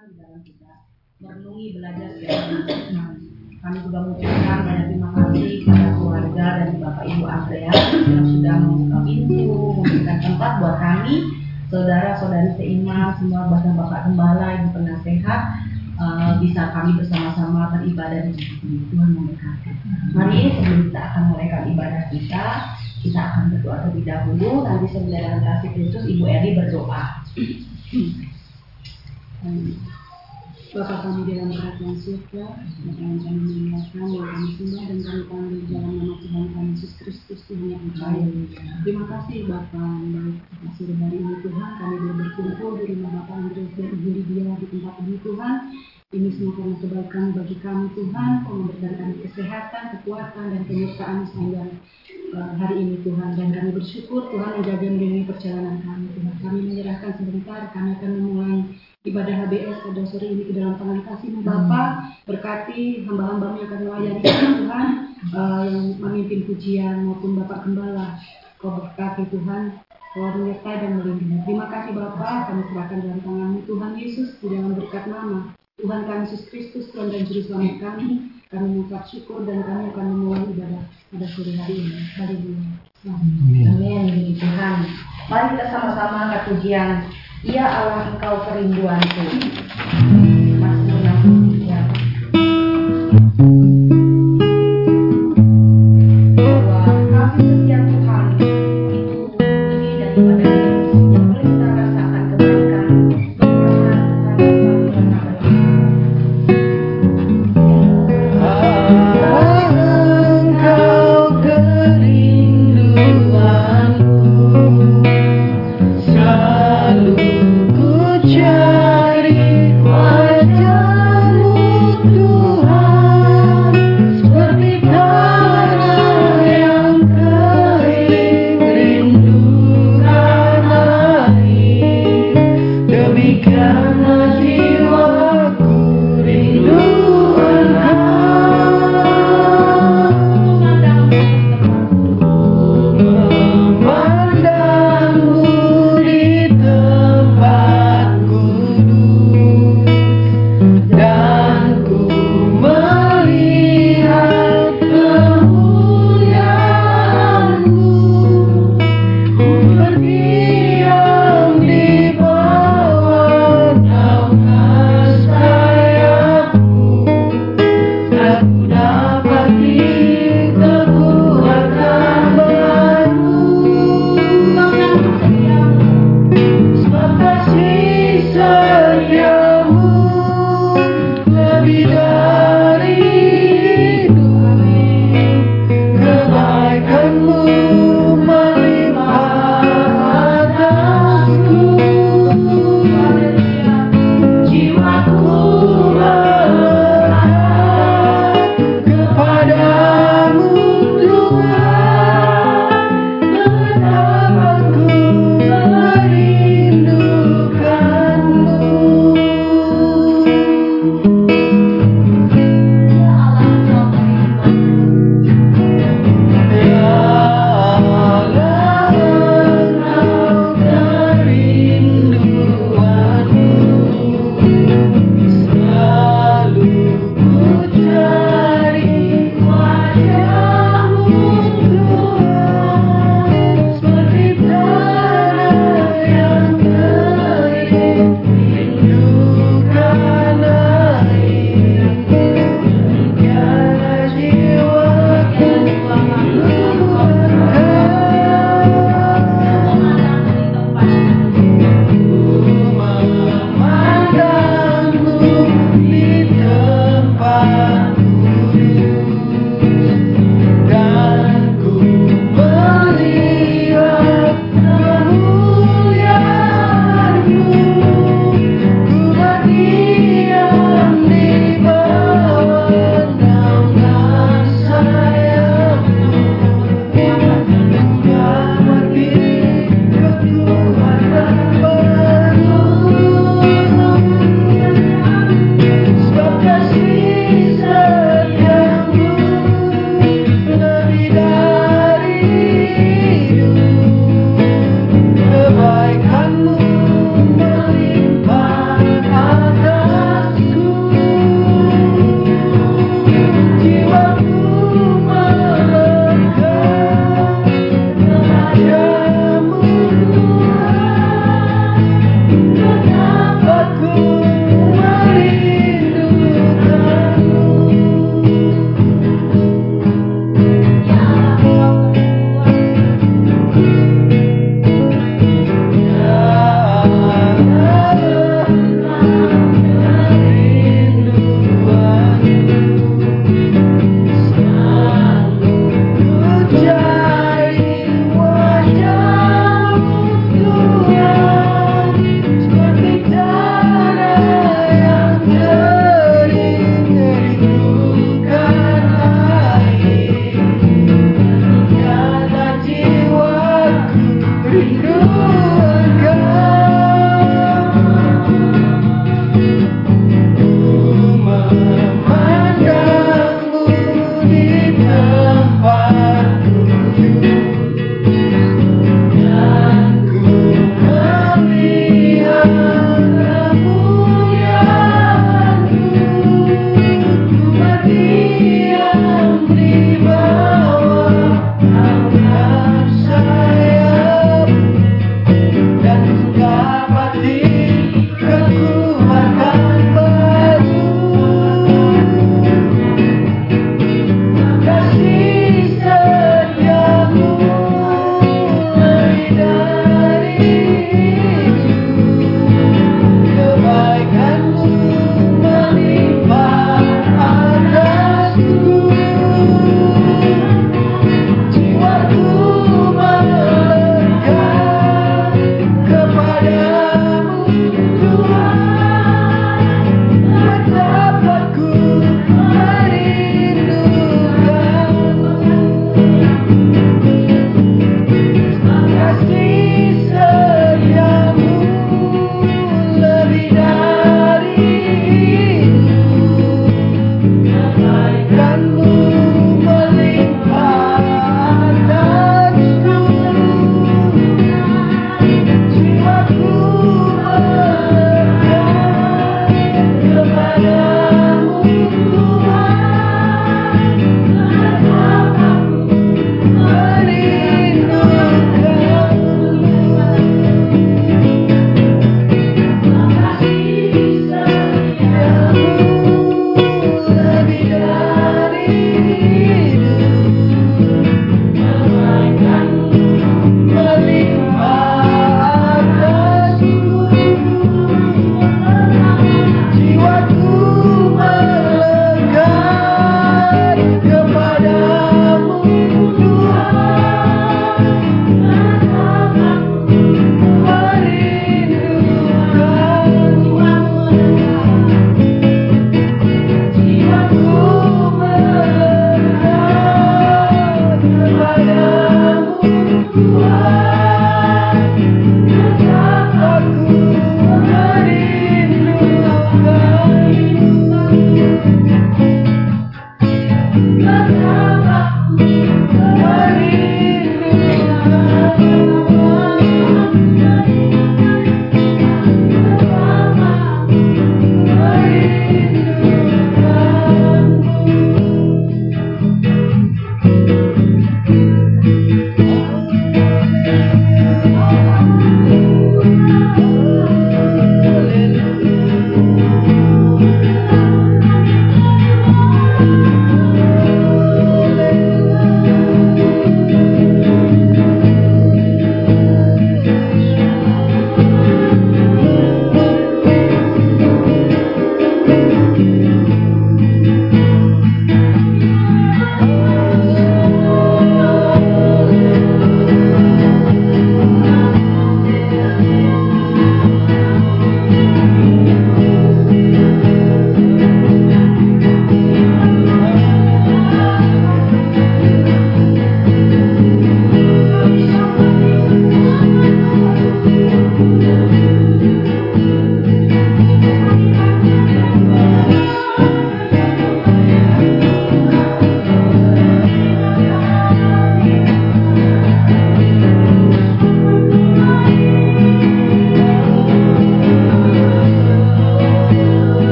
Di dalam kita merenungi belajar Tuhan. Kami juga mengucapkan banyak terima kasih kepada keluarga dan Bapak Ibu Andrea yang sudah membuka pintu, memberikan tempat buat kami, saudara-saudari seiman, semua bahkan Bapak Gembala, Ibu Penasehat, uh, bisa kami bersama-sama beribadah di sini. Tuhan memberkati. Mari sebelum kita akan mulai ibadah kita, kita akan berdoa terlebih dahulu. Nanti dalam kasih Kristus, Ibu Eri berdoa. Bapak kami dalam kerajaan surga, yang kami muliakan, yang kami sembah dan kami panggil dalam nama Tuhan kami Yesus Kristus Tuhan yang baik. Terima kasih Bapak baik atas hari ini Tuhan, kami boleh berkumpul di rumah Bapak Andreas dan Ibu Lydia di tempat ini Tuhan. Ini semua karena kebaikan bagi kami Tuhan, kau kami kesehatan, kekuatan, dan penyertaan sepanjang uh, hari ini Tuhan. Dan kami bersyukur Tuhan menjaga melindungi perjalanan kami Tuhan. Kami menyerahkan sebentar, kami akan memulai ibadah HBS pada sore ini ke dalam tangan kasih Bapa berkati hamba-hamba yang akan melayani Tuhan uh, yang memimpin pujian maupun Bapak Gembala. Kau berkati Tuhan kau menyertai dan melindungi. Terima kasih Bapak. Kami serahkan dalam tangan Tuhan Yesus di dalam berkat nama. Tuhan kami Yesus Kristus Tuhan dan Juru Selamat kami. Kami mengucap syukur dan kami akan memulai ibadah pada sore hari ini. Haleluya. Amin. Tuhan. Mari kita sama-sama angkat pujian Ya Allah engkau kerinduanku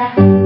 Yesus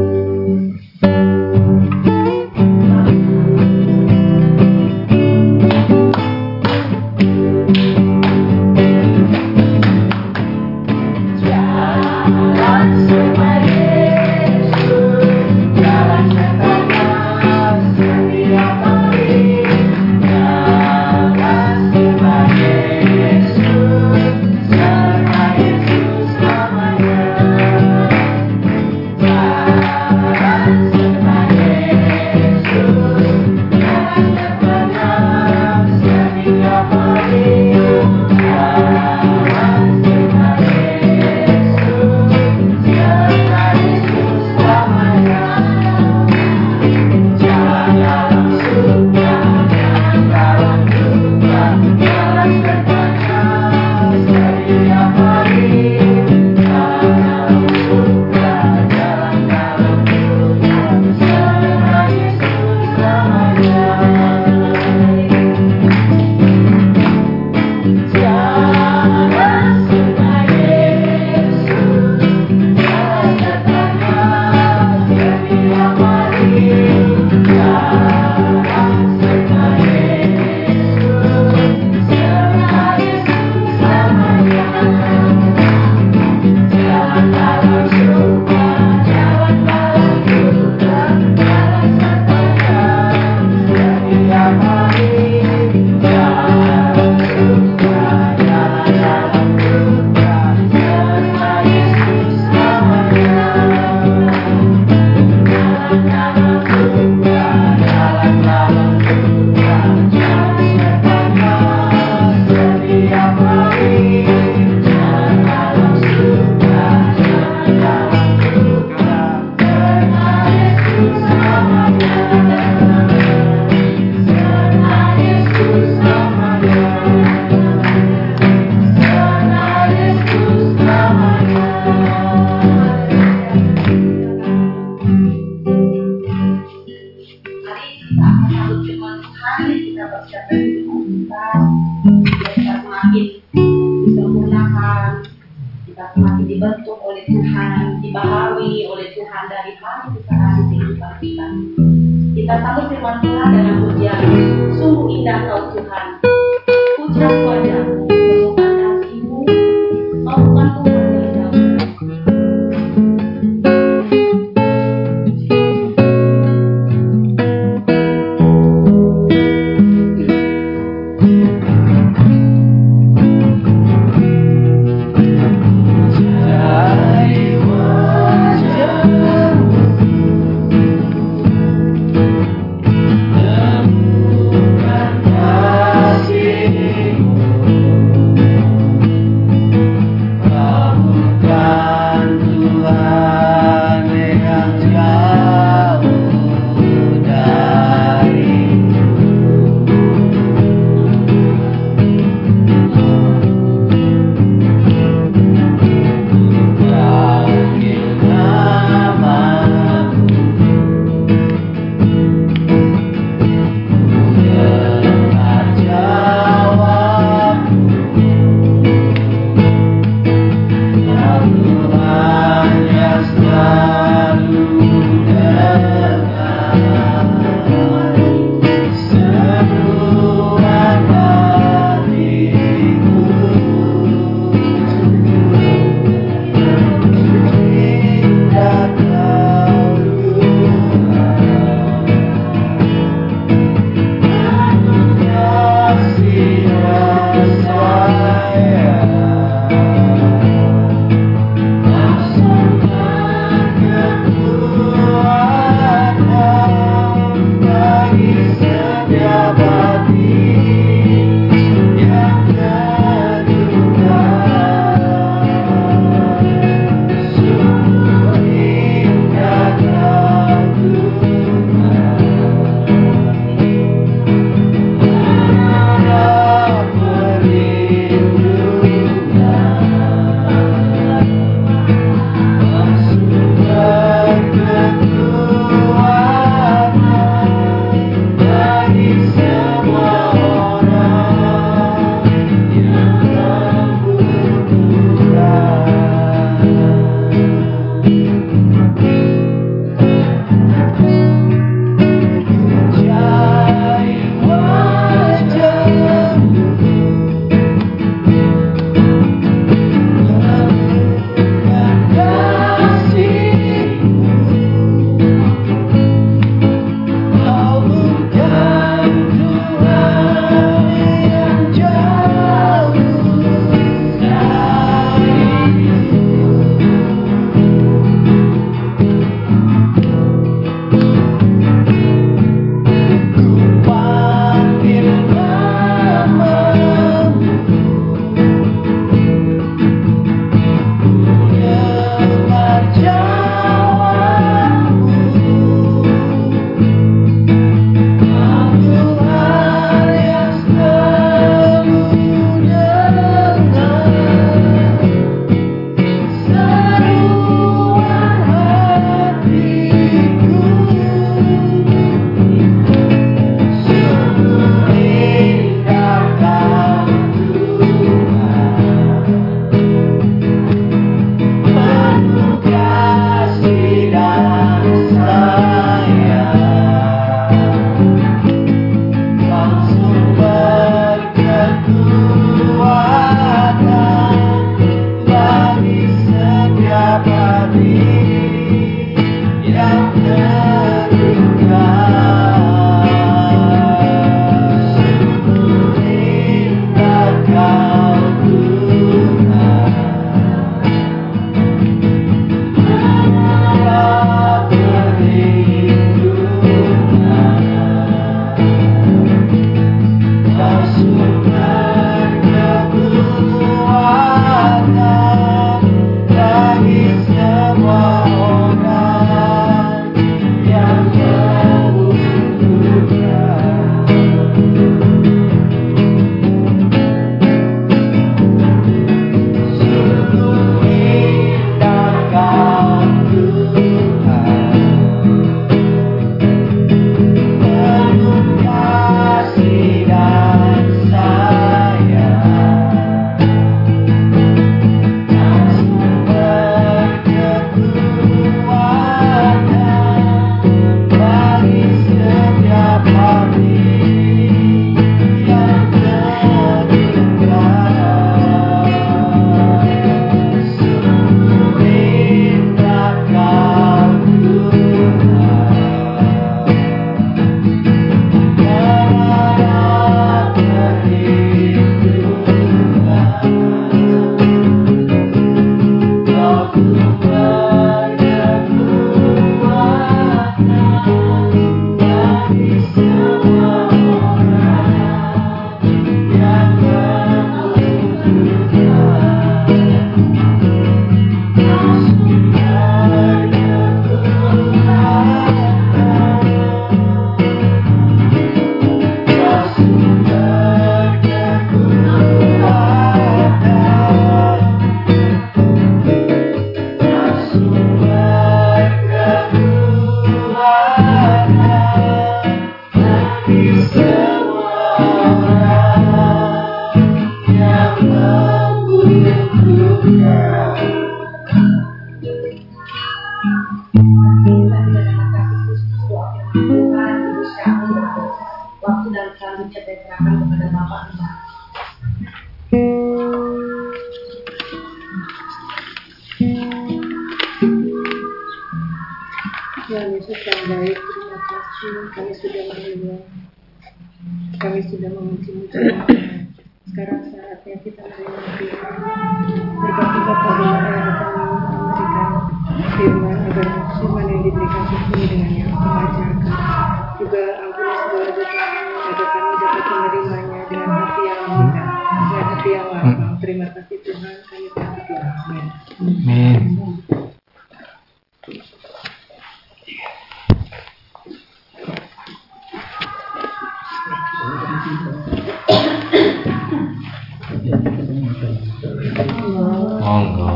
Monggo.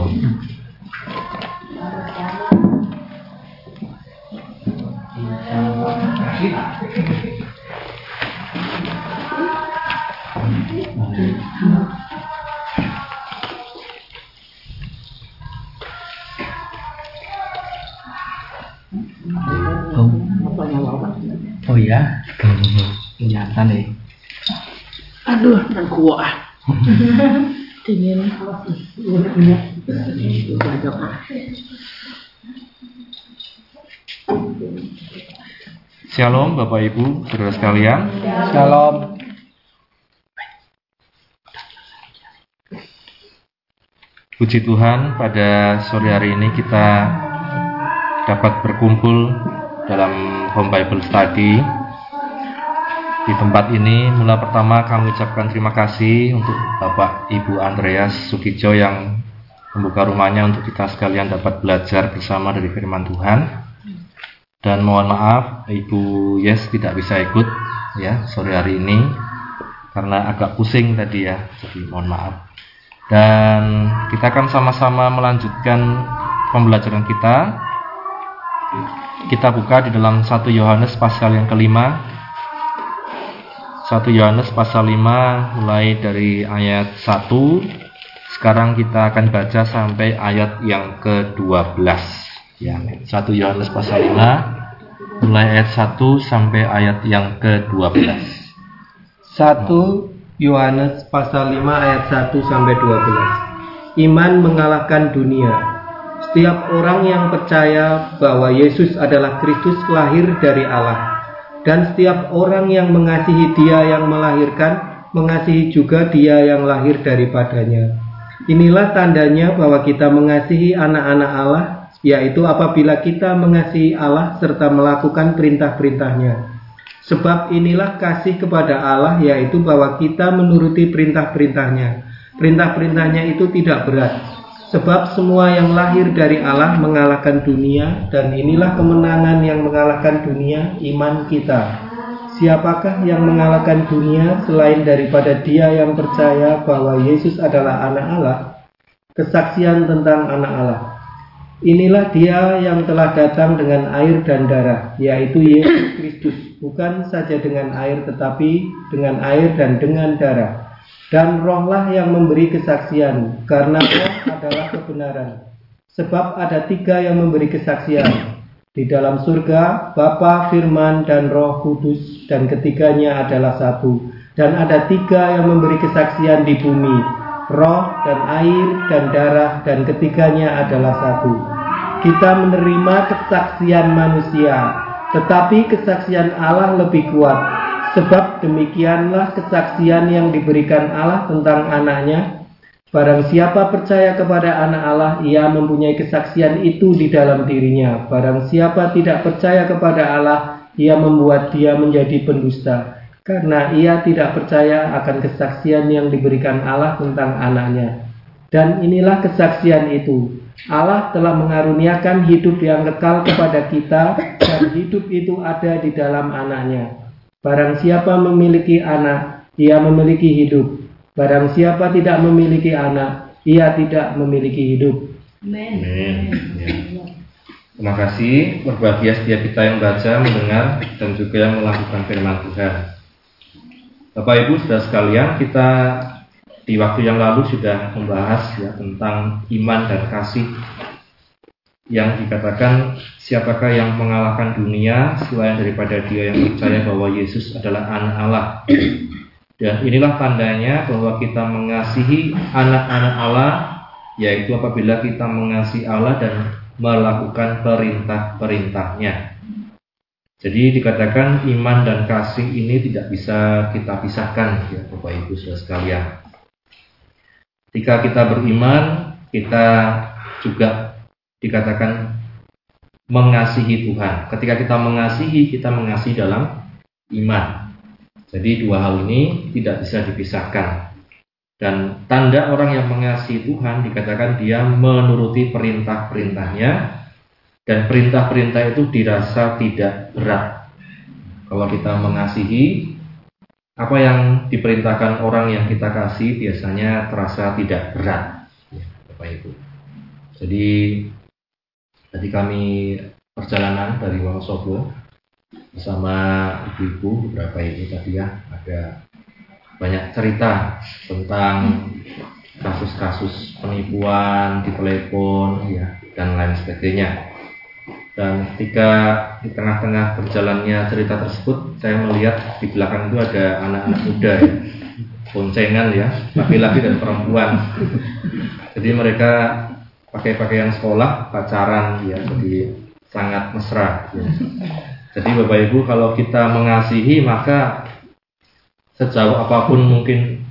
Oh, oh ya, kelihatan nih. Aduh, kan kuat. Ah. Shalom Bapak Ibu, saudara sekalian. Shalom. Puji Tuhan, pada sore hari ini kita dapat berkumpul dalam Home Bible Study. Di tempat ini, mula pertama kami ucapkan terima kasih untuk Bapak Ibu Andreas Sukijo yang membuka rumahnya untuk kita sekalian dapat belajar bersama dari firman Tuhan. Dan mohon maaf Ibu Yes tidak bisa ikut ya sore hari ini karena agak pusing tadi ya. Jadi mohon maaf. Dan kita akan sama-sama melanjutkan pembelajaran kita. Kita buka di dalam 1 Yohanes pasal yang kelima. 1 Yohanes pasal 5 mulai dari ayat 1. Sekarang kita akan baca sampai ayat yang ke-12. Ya, 1 Yohanes pasal 5 mulai ayat 1 sampai ayat yang ke-12. 1 Yohanes pasal 5 ayat 1 sampai 12. Iman mengalahkan dunia. Setiap orang yang percaya bahwa Yesus adalah Kristus lahir dari Allah dan setiap orang yang mengasihi Dia yang melahirkan mengasihi juga Dia yang lahir daripadanya. Inilah tandanya bahwa kita mengasihi anak-anak Allah, yaitu apabila kita mengasihi Allah serta melakukan perintah-perintahnya. Sebab inilah kasih kepada Allah yaitu bahwa kita menuruti perintah-perintahnya. Perintah-perintahnya itu tidak berat. Sebab semua yang lahir dari Allah mengalahkan dunia dan inilah kemenangan yang mengalahkan dunia, iman kita. Siapakah yang mengalahkan dunia selain daripada dia yang percaya bahwa Yesus adalah anak Allah? Kesaksian tentang anak Allah. Inilah dia yang telah datang dengan air dan darah, yaitu Yesus Kristus, bukan saja dengan air tetapi dengan air dan dengan darah. Dan rohlah yang memberi kesaksian, karena roh adalah kebenaran. Sebab ada tiga yang memberi kesaksian. Di dalam surga, Bapa, Firman, dan Roh Kudus, dan ketiganya adalah satu. Dan ada tiga yang memberi kesaksian di bumi, roh dan air dan darah, dan ketiganya adalah satu. Kita menerima kesaksian manusia, tetapi kesaksian Allah lebih kuat. Sebab demikianlah kesaksian yang diberikan Allah tentang anaknya. Barang siapa percaya kepada anak Allah, ia mempunyai kesaksian itu di dalam dirinya. Barang siapa tidak percaya kepada Allah, ia membuat dia menjadi pendusta. Karena ia tidak percaya akan kesaksian yang diberikan Allah tentang anaknya. Dan inilah kesaksian itu. Allah telah mengaruniakan hidup yang kekal kepada kita dan hidup itu ada di dalam anaknya. Barang siapa memiliki anak, ia memiliki hidup. Barang siapa tidak memiliki anak, ia tidak memiliki hidup. Amin. Amin. Ya. Terima kasih berbahagia setiap kita yang baca, mendengar, dan juga yang melakukan firman Tuhan. Bapak Ibu sudah sekalian, kita di waktu yang lalu sudah membahas ya tentang iman dan kasih yang dikatakan siapakah yang mengalahkan dunia selain daripada dia yang percaya bahwa Yesus adalah anak Allah. Dan inilah tandanya bahwa kita mengasihi anak-anak Allah, yaitu apabila kita mengasihi Allah dan melakukan perintah-perintahnya. Jadi dikatakan iman dan kasih ini tidak bisa kita pisahkan ya Bapak Ibu Saudara sekalian. Ketika kita beriman, kita juga dikatakan mengasihi Tuhan. Ketika kita mengasihi, kita mengasihi dalam iman. Jadi dua hal ini tidak bisa dipisahkan. Dan tanda orang yang mengasihi Tuhan dikatakan dia menuruti perintah-perintahnya dan perintah-perintah itu dirasa tidak berat. Kalau kita mengasihi apa yang diperintahkan orang yang kita kasih biasanya terasa tidak berat. Ya, Bapak Ibu. Jadi tadi kami perjalanan dari Wonosobo bersama ibu-ibu beberapa ibu tadi ya ada banyak cerita tentang kasus-kasus penipuan di telepon ya dan lain sebagainya. Dan ketika di tengah-tengah berjalannya cerita tersebut, saya melihat di belakang itu ada anak-anak muda ya, boncengan ya, laki-laki dan perempuan. Jadi mereka pakai pakaian sekolah, pacaran ya, jadi sangat mesra. Ya. Jadi Bapak Ibu kalau kita mengasihi maka sejauh apa pun mungkin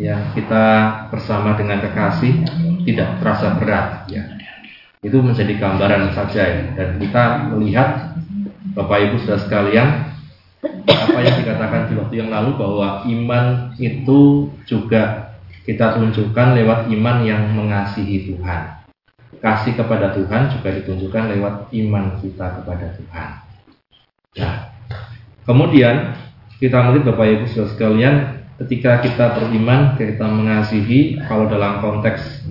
ya kita bersama dengan kekasih tidak terasa berat ya itu menjadi gambaran saja ya dan kita melihat Bapak Ibu sudah sekalian apa yang dikatakan di waktu yang lalu bahwa iman itu juga kita tunjukkan lewat iman yang mengasihi Tuhan kasih kepada Tuhan juga ditunjukkan lewat iman kita kepada Tuhan nah kemudian kita melihat Bapak Ibu Saudara sekalian ketika kita beriman, kita mengasihi kalau dalam konteks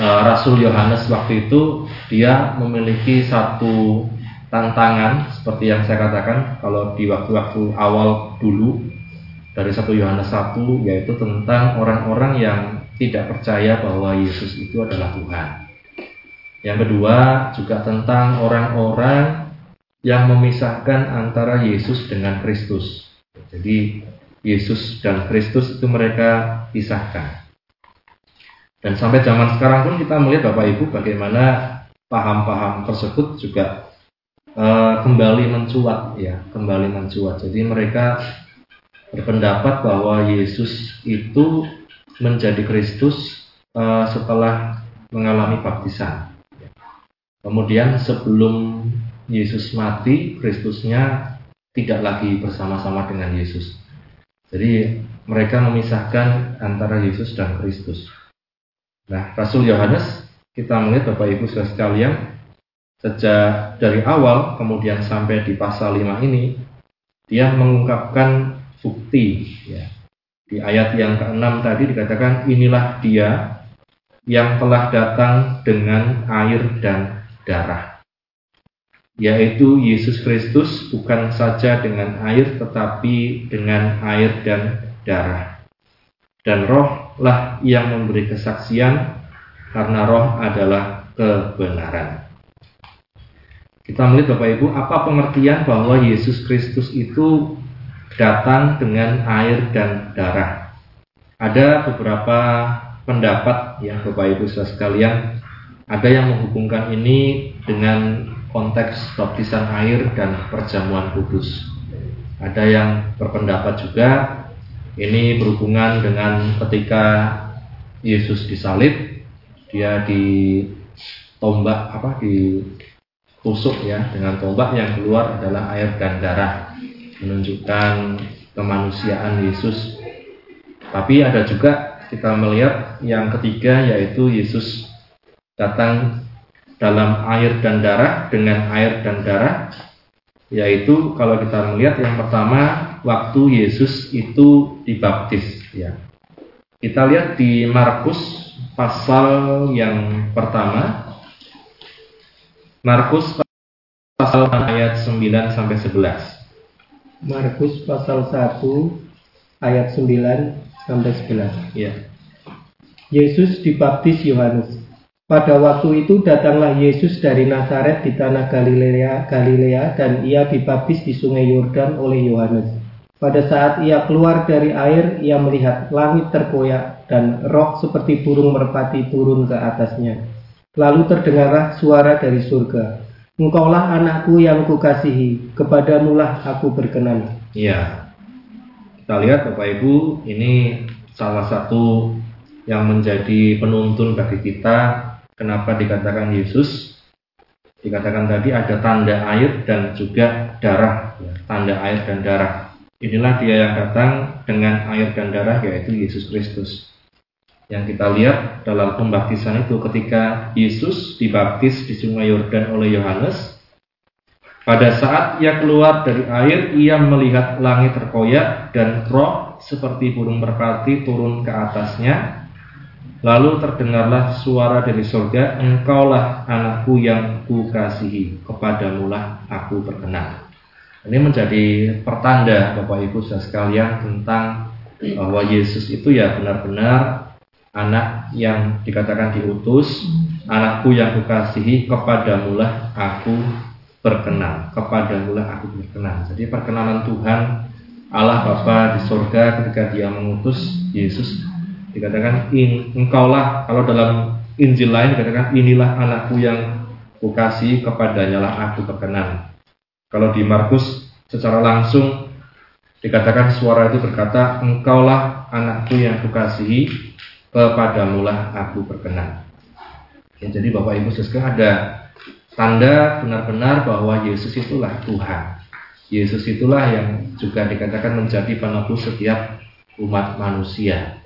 uh, Rasul Yohanes waktu itu dia memiliki satu tantangan seperti yang saya katakan kalau di waktu-waktu awal dulu dari satu Yohanes 1 yaitu tentang orang-orang yang tidak percaya bahwa Yesus itu adalah Tuhan. Yang kedua juga tentang orang-orang yang memisahkan antara Yesus dengan Kristus. Jadi Yesus dan Kristus itu mereka pisahkan. Dan sampai zaman sekarang pun kita melihat Bapak Ibu bagaimana paham-paham tersebut juga uh, kembali mencuat ya, kembali mencuat. Jadi mereka berpendapat bahwa Yesus itu menjadi Kristus uh, setelah mengalami baptisan. Kemudian sebelum Yesus mati, Kristusnya tidak lagi bersama-sama dengan Yesus. Jadi mereka memisahkan antara Yesus dan Kristus. Nah, Rasul Yohanes kita melihat Bapak Ibu saudara sekalian sejak dari awal kemudian sampai di pasal 5 ini dia mengungkapkan bukti ya. Di ayat yang ke-6 tadi dikatakan inilah dia yang telah datang dengan air dan darah yaitu Yesus Kristus bukan saja dengan air tetapi dengan air dan darah. Dan rohlah yang memberi kesaksian karena roh adalah kebenaran. Kita melihat Bapak Ibu, apa pengertian bahwa Yesus Kristus itu datang dengan air dan darah? Ada beberapa pendapat ya Bapak Ibu sekalian, ada yang menghubungkan ini dengan konteks baptisan air dan perjamuan kudus. Ada yang berpendapat juga ini berhubungan dengan ketika Yesus disalib, dia ditombak apa di kusuk ya dengan tombak yang keluar adalah air dan darah menunjukkan kemanusiaan Yesus. Tapi ada juga kita melihat yang ketiga yaitu Yesus datang dalam air dan darah dengan air dan darah yaitu kalau kita melihat yang pertama waktu Yesus itu dibaptis ya. Kita lihat di Markus pasal yang pertama Markus pasal ayat 9 sampai 11. Markus pasal 1 ayat 9 sampai 11. Ya. Yesus dibaptis Yohanes. Pada waktu itu datanglah Yesus dari Nazaret di tanah Galilea, Galilea dan ia dibaptis di sungai Yordan oleh Yohanes. Pada saat ia keluar dari air, ia melihat langit terkoyak dan roh seperti burung merpati turun ke atasnya. Lalu terdengarlah suara dari surga. Engkaulah anakku yang kukasihi, kepadamulah aku berkenan. Iya. Kita lihat Bapak Ibu, ini salah satu yang menjadi penuntun bagi kita kenapa dikatakan Yesus. Dikatakan tadi ada tanda air dan juga darah, ya, tanda air dan darah. Inilah dia yang datang dengan air dan darah yaitu Yesus Kristus. Yang kita lihat dalam pembaptisan itu ketika Yesus dibaptis di Sungai Yordan oleh Yohanes, pada saat ia keluar dari air, ia melihat langit terkoyak dan roh seperti burung merpati turun ke atasnya. Lalu terdengarlah suara dari surga, Engkaulah anakku yang kukasihi, kepadamulah aku berkenan. Ini menjadi pertanda Bapak Ibu saudara sekalian tentang bahwa Yesus itu ya benar-benar anak yang dikatakan diutus, anakku yang kukasihi, kepadamulah aku berkenan, kepadamulah aku berkenan. Jadi perkenanan Tuhan Allah Bapa di surga ketika dia mengutus Yesus dikatakan in, engkaulah kalau dalam Injil lain dikatakan inilah anakku yang kukasih kepadanya lah aku berkenan. Kalau di Markus secara langsung dikatakan suara itu berkata, Engkaulah anakku yang kukasihi, kepadamulah aku berkenan. Ya, jadi Bapak Ibu sekarang ada tanda benar-benar bahwa Yesus itulah Tuhan. Yesus itulah yang juga dikatakan menjadi penebus setiap umat manusia.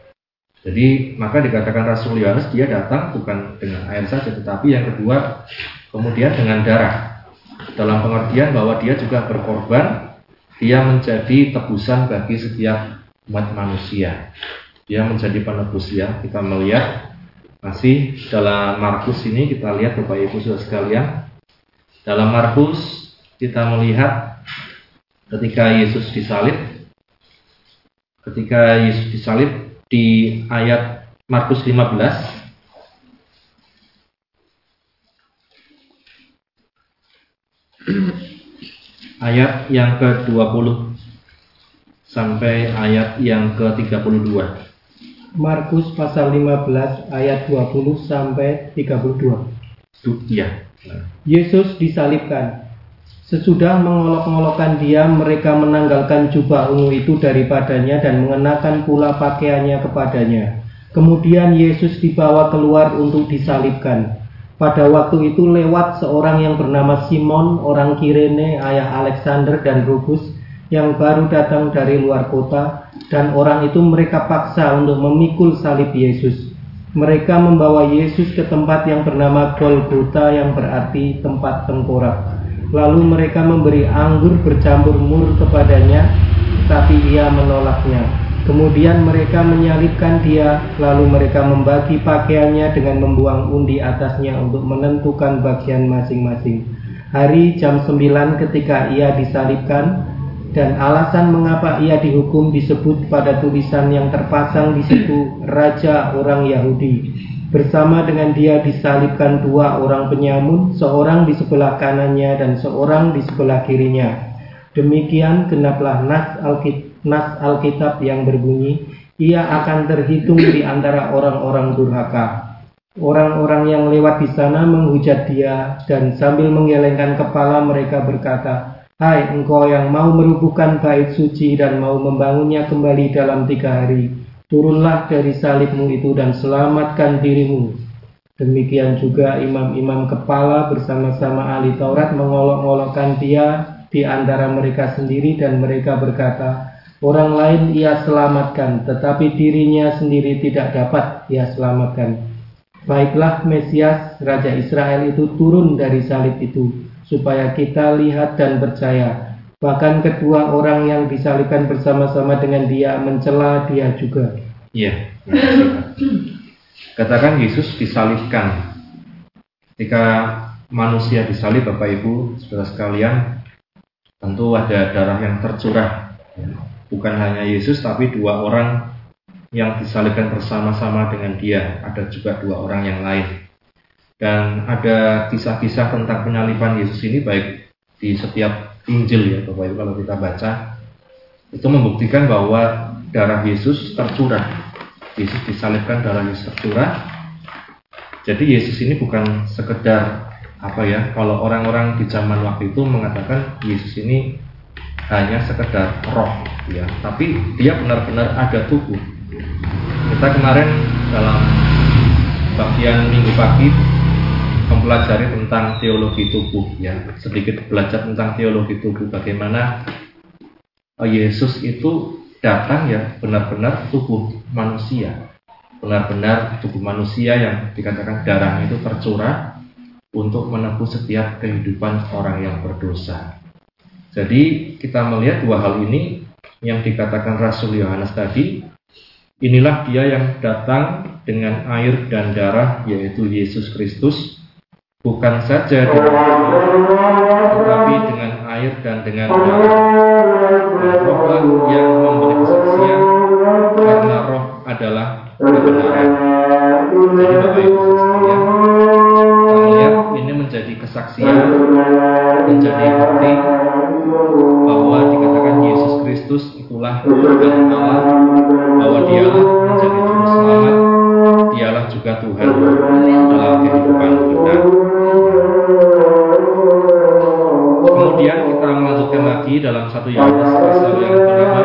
Jadi maka dikatakan Rasul Yohanes dia datang bukan dengan air saja, tetapi yang kedua kemudian dengan darah dalam pengertian bahwa dia juga berkorban, dia menjadi tebusan bagi setiap umat manusia. Dia menjadi penebus ya. Kita melihat masih dalam Markus ini kita lihat Bapak Ibu Saudara sekalian. Dalam Markus kita melihat ketika Yesus disalib ketika Yesus disalib di ayat Markus 15 ayat yang ke-20 sampai ayat yang ke-32. Markus pasal 15 ayat 20 sampai 32. Ya. Yesus disalibkan. Sesudah mengolok-ngolokkan dia, mereka menanggalkan jubah ungu itu daripadanya dan mengenakan pula pakaiannya kepadanya. Kemudian Yesus dibawa keluar untuk disalibkan. Pada waktu itu lewat seorang yang bernama Simon, orang Kirene, ayah Alexander dan Rufus, yang baru datang dari luar kota, dan orang itu mereka paksa untuk memikul salib Yesus. Mereka membawa Yesus ke tempat yang bernama Golgota yang berarti tempat tengkorak. Lalu mereka memberi anggur bercampur mur kepadanya, tapi ia menolaknya. Kemudian mereka menyalibkan dia, lalu mereka membagi pakaiannya dengan membuang undi atasnya untuk menentukan bagian masing-masing. Hari jam 9 ketika ia disalibkan, dan alasan mengapa ia dihukum disebut pada tulisan yang terpasang di situ Raja orang Yahudi. Bersama dengan dia disalibkan dua orang penyamun, seorang di sebelah kanannya dan seorang di sebelah kirinya. Demikian genaplah nas Alkitab nas Alkitab yang berbunyi, ia akan terhitung di antara orang-orang durhaka. Orang-orang yang lewat di sana menghujat dia dan sambil menggelengkan kepala mereka berkata, Hai engkau yang mau merubuhkan bait suci dan mau membangunnya kembali dalam tiga hari, turunlah dari salibmu itu dan selamatkan dirimu. Demikian juga imam-imam kepala bersama-sama ahli Taurat mengolok-olokkan dia di antara mereka sendiri dan mereka berkata, Orang lain ia selamatkan, tetapi dirinya sendiri tidak dapat ia selamatkan. Baiklah Mesias, Raja Israel itu turun dari salib itu, supaya kita lihat dan percaya. Bahkan kedua orang yang disalibkan bersama-sama dengan dia mencela dia juga. Iya. Katakan Yesus disalibkan. Ketika manusia disalib, Bapak Ibu, saudara sekalian, tentu ada darah yang tercurah bukan hanya Yesus tapi dua orang yang disalibkan bersama-sama dengan dia. Ada juga dua orang yang lain. Dan ada kisah-kisah tentang penyaliban Yesus ini baik di setiap Injil ya Bapak Ibu kalau kita baca itu membuktikan bahwa darah Yesus tercurah. Yesus disalibkan darah Yesus tercurah. Jadi Yesus ini bukan sekedar apa ya? Kalau orang-orang di zaman waktu itu mengatakan Yesus ini hanya sekedar roh, ya. Tapi dia benar-benar ada tubuh. Kita kemarin dalam bagian minggu pagi mempelajari tentang teologi tubuh ya sedikit belajar tentang teologi tubuh bagaimana eh, Yesus itu datang ya benar-benar tubuh manusia. Benar-benar tubuh manusia yang dikatakan darah itu tercurah untuk menebus setiap kehidupan orang yang berdosa. Jadi kita melihat dua hal ini. Yang dikatakan Rasul Yohanes tadi inilah dia yang datang dengan air dan darah yaitu Yesus Kristus. Bukan saja dengan tetapi dengan air dan dengan rohlah yang memberi kesaksian karena roh adalah kebenaran. Jadi Bapak Ibu sekalian, kita melihat ini menjadi kesaksian, menjadi bukti bahwa dikatakan Yesus Kristus itulah Tuhan Allah, bahwa dialah menjadi juru selamat, dialah juga Tuhan dalam kehidupan kita. Kemudian kita melanjutkan lagi dalam satu pasal yang kelima.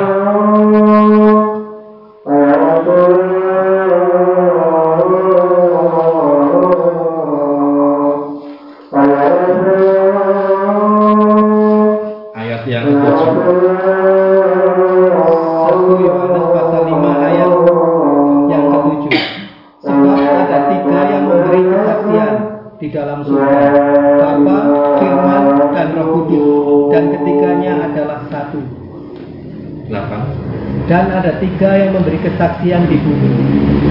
Dan ketiganya adalah satu. Delapan. Dan ada tiga yang memberi kesaksian di bumi.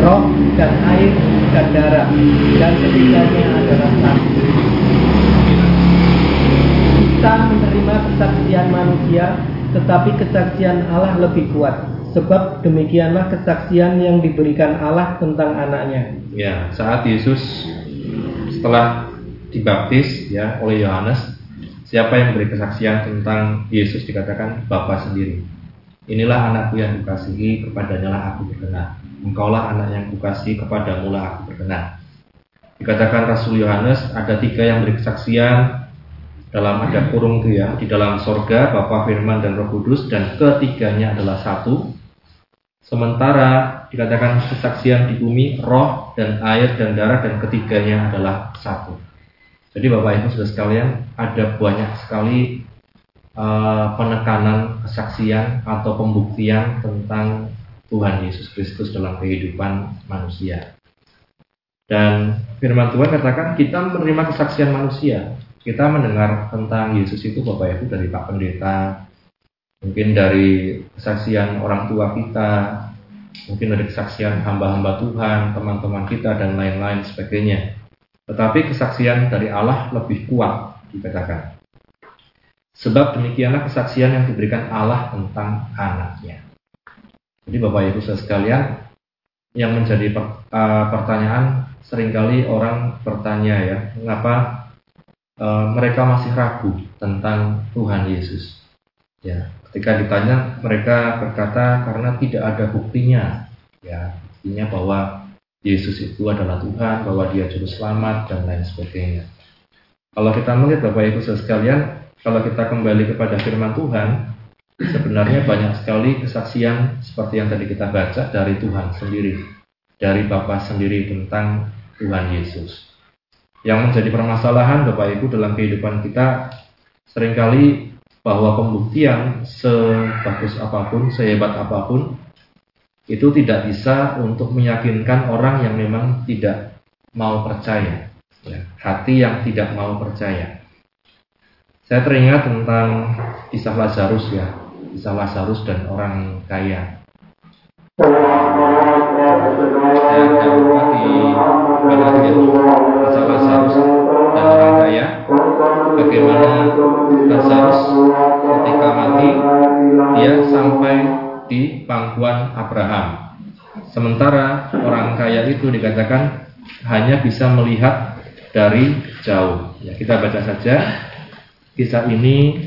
Roh dan air dan darah. Dan ketiganya adalah satu. Kita menerima kesaksian manusia, tetapi kesaksian Allah lebih kuat. Sebab demikianlah kesaksian yang diberikan Allah tentang anaknya. Ya, saat Yesus setelah dibaptis ya oleh Yohanes, siapa yang memberi kesaksian tentang Yesus dikatakan Bapa sendiri. Inilah anakku yang kukasihi, kepadanya lah aku berkenan. Engkaulah anak yang kukasihi, kepadamu lah aku berkenan. Dikatakan Rasul Yohanes ada tiga yang memberi kesaksian dalam ada kurung itu ya di dalam sorga Bapa Firman dan Roh Kudus dan ketiganya adalah satu sementara dikatakan kesaksian di bumi roh dan air dan darah dan ketiganya adalah satu jadi Bapak Ibu sudah sekalian ada banyak sekali uh, penekanan kesaksian atau pembuktian tentang Tuhan Yesus Kristus dalam kehidupan manusia dan firman Tuhan katakan kita menerima kesaksian manusia kita mendengar tentang Yesus itu Bapak Ibu dari Pak Pendeta, mungkin dari kesaksian orang tua kita, mungkin dari kesaksian hamba-hamba Tuhan, teman-teman kita dan lain-lain sebagainya. Tetapi kesaksian dari Allah lebih kuat dikatakan. Sebab demikianlah kesaksian yang diberikan Allah tentang anaknya. Jadi Bapak Ibu sekalian, yang menjadi pertanyaan sering kali orang bertanya ya, mengapa uh, mereka masih ragu tentang Tuhan Yesus. Ya, ketika ditanya mereka berkata karena tidak ada buktinya. Ya, buktinya bahwa Yesus itu adalah Tuhan, bahwa Dia juru selamat dan lain sebagainya. Kalau kita melihat Bapak Ibu sekalian, kalau kita kembali kepada firman Tuhan, sebenarnya banyak sekali kesaksian seperti yang tadi kita baca dari Tuhan sendiri, dari Bapa sendiri tentang Tuhan Yesus. Yang menjadi permasalahan Bapak Ibu dalam kehidupan kita sering kali bahwa pembuktian sebagus apa pun, sehebat apa pun itu tidak bisa untuk meyakinkan orang yang memang tidak mau percaya. Ya, hati yang tidak mau percaya. Saya teringat tentang kisah Lazarus ya, kisah Lazarus dan orang kaya. Saya Lazarus dan orang kaya. Bagaimana Lazarus ketika mati dia sampai di pangkuan Abraham. Sementara orang kaya itu dikatakan hanya bisa melihat dari jauh. Ya, kita baca saja kisah ini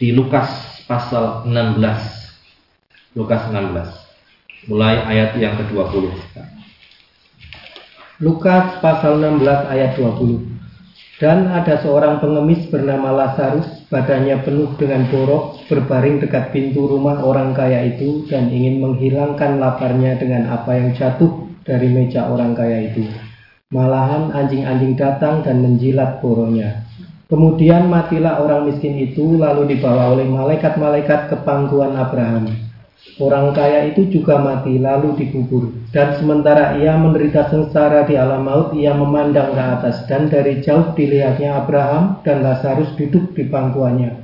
di Lukas pasal 16. Lukas 16. Mulai ayat yang ke-20. Lukas pasal 16 ayat 20. Dan ada seorang pengemis bernama Lazarus, badannya penuh dengan borok, berbaring dekat pintu rumah orang kaya itu dan ingin menghilangkan laparnya dengan apa yang jatuh dari meja orang kaya itu. Malahan anjing-anjing datang dan menjilat boronya. Kemudian matilah orang miskin itu lalu dibawa oleh malaikat-malaikat ke pangkuan Abraham. Orang kaya itu juga mati lalu dikubur. Dan sementara ia menderita sengsara di alam maut, ia memandang ke atas dan dari jauh dilihatnya Abraham dan Lazarus duduk di pangkuannya.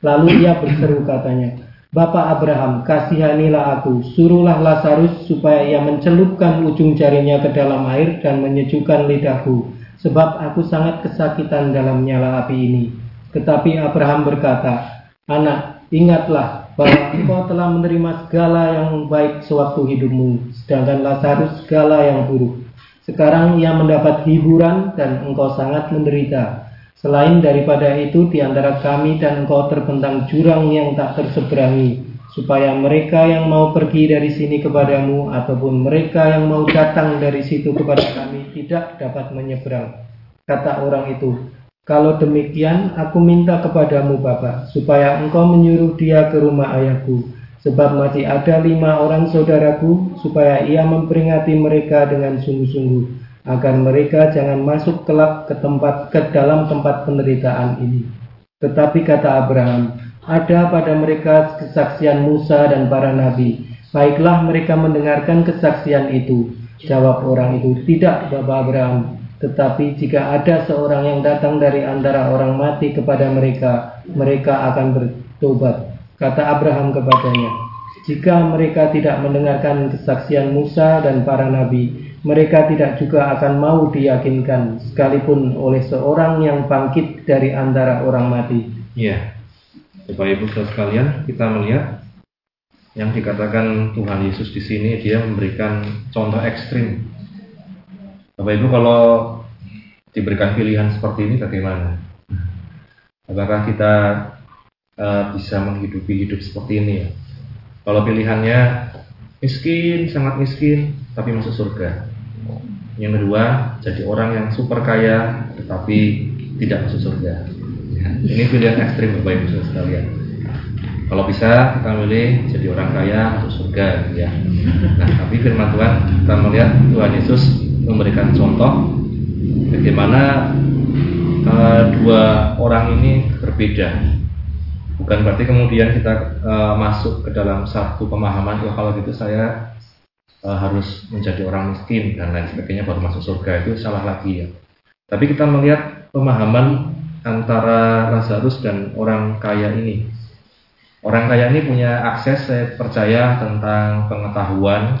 Lalu ia berseru katanya, Bapak Abraham, kasihanilah aku, suruhlah Lazarus supaya ia mencelupkan ujung jarinya ke dalam air dan menyejukkan lidahku sebab aku sangat kesakitan dalam nyala api ini. Tetapi Abraham berkata, Anak, ingatlah bahwa engkau telah menerima segala yang baik sewaktu hidupmu, sedangkan Lazarus segala yang buruk. Sekarang ia mendapat hiburan dan engkau sangat menderita. Selain daripada itu, di antara kami dan engkau terbentang jurang yang tak terseberangi, supaya mereka yang mau pergi dari sini kepadamu ataupun mereka yang mau datang dari situ kepada kami tidak dapat menyeberang. Kata orang itu, kalau demikian aku minta kepadamu Bapak, supaya engkau menyuruh dia ke rumah ayahku, sebab masih ada lima orang saudaraku, supaya ia memperingati mereka dengan sungguh-sungguh agar mereka jangan masuk kelak ke tempat ke dalam tempat penderitaan ini. Tetapi kata Abraham, ada pada mereka kesaksian Musa dan para nabi. Baiklah mereka mendengarkan kesaksian itu. Jawab orang itu, tidak Bapak Abraham. Tetapi jika ada seorang yang datang dari antara orang mati kepada mereka, mereka akan bertobat. Kata Abraham kepadanya, jika mereka tidak mendengarkan kesaksian Musa dan para nabi, mereka tidak juga akan mau diyakinkan sekalipun oleh seorang yang bangkit dari antara orang mati. Iya. Bapak Ibu sekalian, kita melihat yang dikatakan Tuhan Yesus di sini dia memberikan contoh ekstrim. Bapak Ibu kalau diberikan pilihan seperti ini bagaimana? Apakah kita uh, bisa menghidupi hidup seperti ini ya? Kalau pilihannya miskin, sangat miskin, tapi masuk surga. Yang kedua, jadi orang yang super kaya tetapi tidak masuk surga. Ini pilihan ekstrim Bapak Ibu sekalian. Kalau bisa kita milih jadi orang kaya masuk surga ya. Nah, tapi firman Tuhan kita melihat Tuhan Yesus memberikan contoh bagaimana uh, dua orang ini berbeda. Bukan berarti kemudian kita uh, masuk ke dalam satu pemahaman, oh kalau gitu saya uh, harus menjadi orang miskin dan lain sebagainya baru masuk surga itu salah lagi ya. Tapi kita melihat pemahaman antara Lazarus dan orang kaya ini. Orang kaya ini punya akses saya percaya tentang pengetahuan,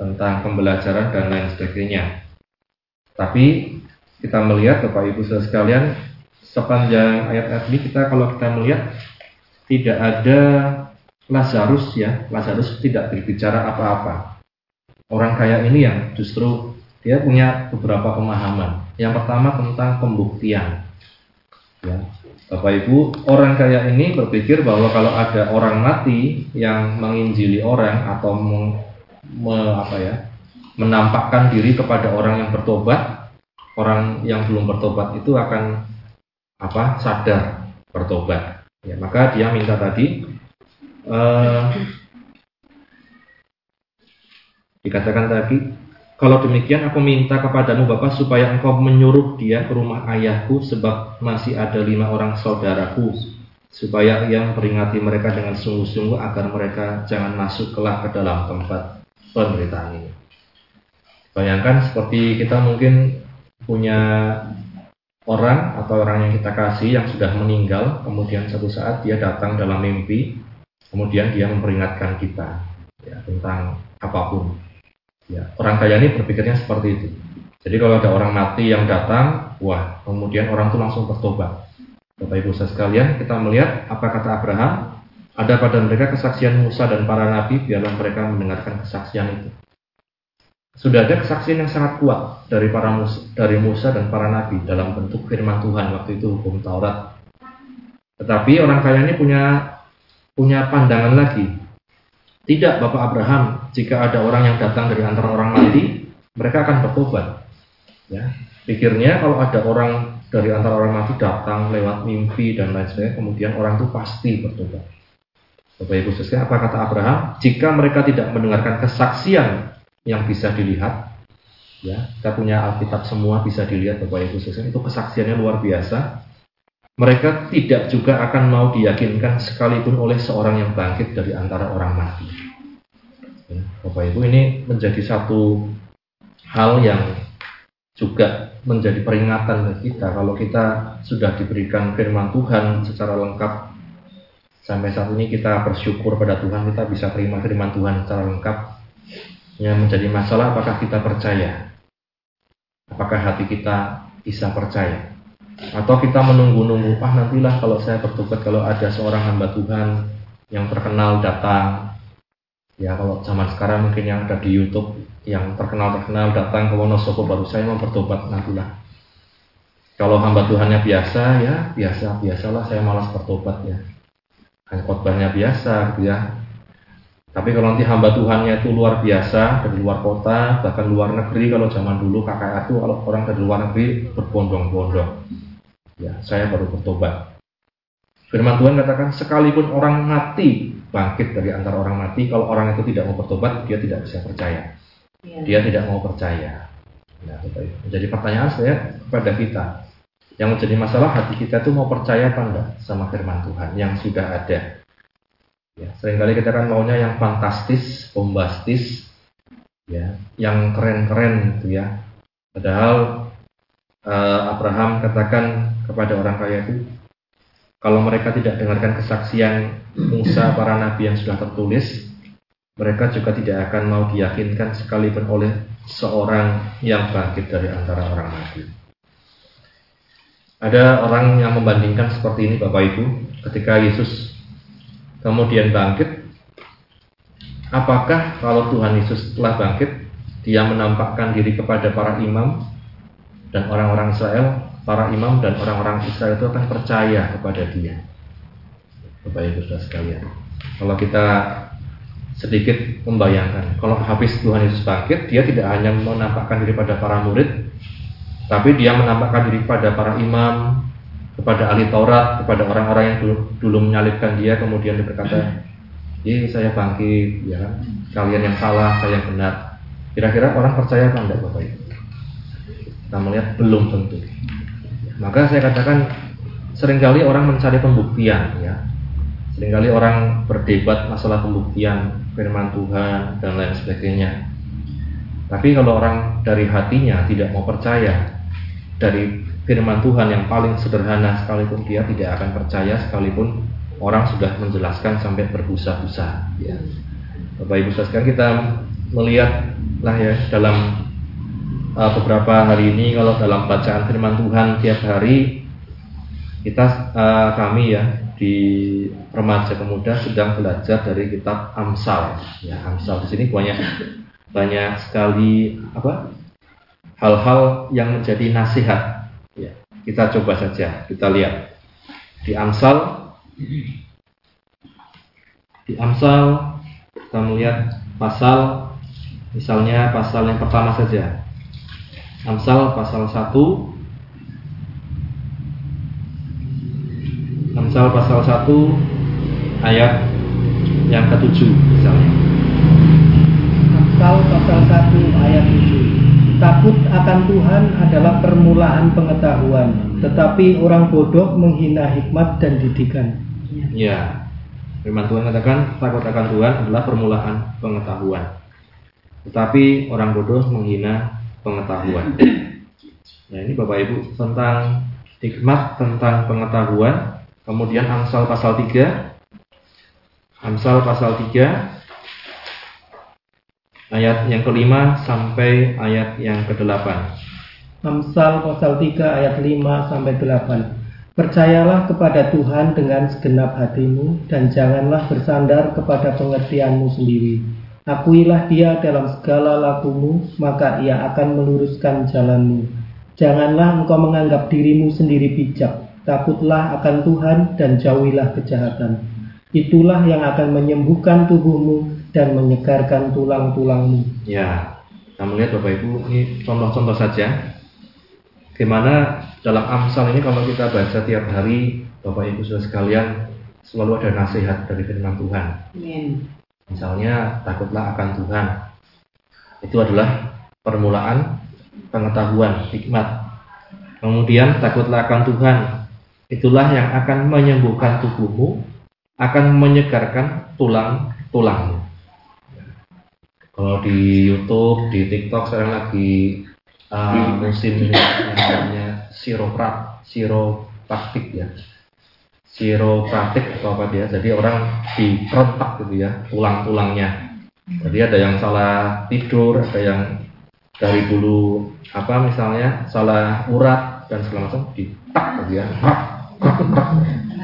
tentang pembelajaran dan lain sebagainya. Tapi kita melihat Bapak Ibu saudara sekalian sepanjang ayat-ayat ini kita kalau kita melihat tidak ada Lazarus ya, Lazarus tidak berbicara apa-apa orang kaya ini yang justru dia punya beberapa pemahaman. Yang pertama tentang pembuktian. Ya. Bapak Ibu, orang kaya ini berpikir bahwa kalau ada orang mati yang menginjili orang atau me, apa ya, menampakkan diri kepada orang yang bertobat, orang yang belum bertobat itu akan apa sadar bertobat. Ya, maka dia minta tadi eh, Dikatakan tadi, kalau demikian aku minta kepadamu Bapak supaya engkau menyuruh dia ke rumah ayahku sebab masih ada lima orang saudaraku supaya ia memperingati mereka dengan sungguh-sungguh agar mereka jangan masuk kelak ke dalam tempat penderitaan ini. Bayangkan seperti kita mungkin punya orang atau orang yang kita kasih yang sudah meninggal, kemudian satu saat dia datang dalam mimpi, kemudian dia memperingatkan kita ya, tentang apa pun. Ya, orang kaya ini berpikirnya seperti itu. Jadi kalau ada orang mati yang datang, wah, kemudian orang itu langsung bertobat. Bapak Ibu saya sekalian, kita melihat apa kata Abraham, ada pada mereka kesaksian Musa dan para nabi, biarlah mereka mendengarkan kesaksian itu. Sudah ada kesaksian yang sangat kuat dari para Musa, dari Musa dan para nabi dalam bentuk firman Tuhan waktu itu hukum Taurat. Tetapi orang kaya ini punya punya pandangan lagi. Tidak Bapak Abraham, jika ada orang yang datang dari antara orang mati, mereka akan bertobat. Ya, pikirnya kalau ada orang dari antara orang mati datang lewat mimpi dan lain sebagainya, kemudian orang itu pasti bertobat. Bapak Ibu sekalian, apa kata Abraham? Jika mereka tidak mendengarkan kesaksian yang bisa dilihat, ya, kita punya Alkitab semua bisa dilihat Bapak Ibu sekalian, itu kesaksiannya luar biasa. Mereka tidak juga akan mau diyakinkan sekalipun oleh seorang yang bangkit dari antara orang mati. Ya, Bapak Ibu ini menjadi satu hal yang juga menjadi peringatan bagi kita kalau kita sudah diberikan firman Tuhan secara lengkap sampai saat ini kita bersyukur pada Tuhan kita bisa terima firman Tuhan secara lengkap. Yang menjadi masalah apakah kita percaya? Apakah hati kita bisa percaya? Atau kita menunggu-nunggu ah nantilah kalau saya bertobat kalau ada seorang hamba Tuhan yang terkenal datang. Ya kalau zaman sekarang mungkin yang ada di YouTube yang terkenal-terkenal datang ke Wonosobo baru saya mau bertobat nantilah. Kalau hamba Tuhannya biasa ya biasa biasalah saya malas bertobat ya hanya khotbahnya biasa gitu ya tapi kalau nanti hamba Tuhannya itu luar biasa dari luar kota bahkan luar negeri kalau zaman dulu kakak itu kalau orang dari luar negeri berbondong-bondong ya saya baru bertobat Firman Tuhan katakan sekalipun orang mati bangkit dari antara orang mati, kalau orang itu tidak mau bertobat, dia tidak bisa percaya. Ya. Dia tidak mau percaya. Nah, jadi pertanyaan saya kepada kita, yang menjadi masalah hati kita itu mau percaya apa enggak sama firman Tuhan yang sudah ada. Ya, sering kali kita kan maunya yang fantastis, bombastis, ya, yang keren-keren gitu ya. Padahal uh, Abraham katakan kepada orang kaya itu, kalau mereka tidak dengarkan kesaksian Musa para nabi yang sudah tertulis, mereka juga tidak akan mau diyakinkan sekalipun oleh seorang yang bangkit dari antara orang mati. Ada orang yang membandingkan seperti ini Bapak Ibu, ketika Yesus kemudian bangkit, apakah kalau Tuhan Yesus telah bangkit, dia menampakkan diri kepada para imam dan orang-orang Israel para imam dan orang-orang Israel itu akan percaya kepada dia. Bapak Ibu Saudara sekalian. Kalau kita sedikit membayangkan, kalau habis Tuhan Yesus bangkit, dia tidak hanya menampakkan diri pada para murid, tapi dia menampakkan diri pada para imam, kepada ahli Taurat, kepada orang-orang yang dulu, dulu menyalibkan dia, kemudian dia berkata, "Ye, saya bangkit, ya. Kalian yang salah, saya yang benar." Kira-kira orang percaya apa enggak Bapak Ibu? Kita melihat belum tentu. Maka saya katakan sering kali orang mencari pembuktian ya. Seringkali orang berdebat masalah pembuktian firman Tuhan dan lain sebagainya. Tapi kalau orang dari hatinya tidak mau percaya dari firman Tuhan yang paling sederhana sekalipun dia tidak akan percaya sekalipun orang sudah menjelaskan sampai berbusa-busa ya. Bapak Ibu sekalian kita melihat lah ya dalam uh, beberapa hari ini kalau dalam bacaan firman Tuhan tiap hari kita uh, kami ya di remaja pemuda sedang belajar dari kitab Amsal ya Amsal di sini banyak banyak sekali apa hal-hal yang menjadi nasihat. Ya. Kita coba saja kita lihat. Di Amsal di Amsal kita melihat pasal misalnya pasal yang pertama saja. Amsal pasal 1 Amsal pasal 1 ayat yang ketujuh misalnya. Amsal pasal 1 ayat 7 Takut akan Tuhan adalah permulaan pengetahuan Tetapi orang bodoh menghina hikmat dan didikan Ya Firman Tuhan katakan takut akan Tuhan adalah permulaan pengetahuan Tetapi orang bodoh menghina pengetahuan. Nah ini Bapak Ibu tentang hikmat tentang pengetahuan. Kemudian Amsal pasal 3. Amsal pasal 3 ayat yang kelima sampai ayat yang kedelapan. Amsal pasal 3 ayat 5 sampai 8. Percayalah kepada Tuhan dengan segenap hatimu dan janganlah bersandar kepada pengertianmu sendiri Akuilah dia dalam segala lakumu, maka ia akan meluruskan jalanmu. Janganlah engkau menganggap dirimu sendiri bijak. takutlah akan Tuhan dan jauhilah kejahatan. Itulah yang akan menyembuhkan tubuhmu dan menyegarkan tulang-tulangmu. Ya, kita melihat Bapak Ibu ini contoh-contoh saja. Gimana dalam Amsal ini kalau kita baca tiap hari, Bapak Ibu sudah sekalian selalu ada nasihat dari firman Tuhan. Misalnya takutlah akan Tuhan. Itu adalah permulaan pengetahuan, hikmat. Kemudian takutlah akan Tuhan. Itulah yang akan menyembuhkan tubuhmu akan menyegarkan tulang-tulangmu. Kalau di YouTube, di TikTok sekarang lagi uh, musim namanya siroprak, siropraktik ya. Siropraktik atau apa dia? Jadi orang diperontak gitu ya, tulang-tulangnya. Jadi ada yang salah tidur, ada yang dari dulu apa misalnya salah urat dan segala macam ditak gitu ya,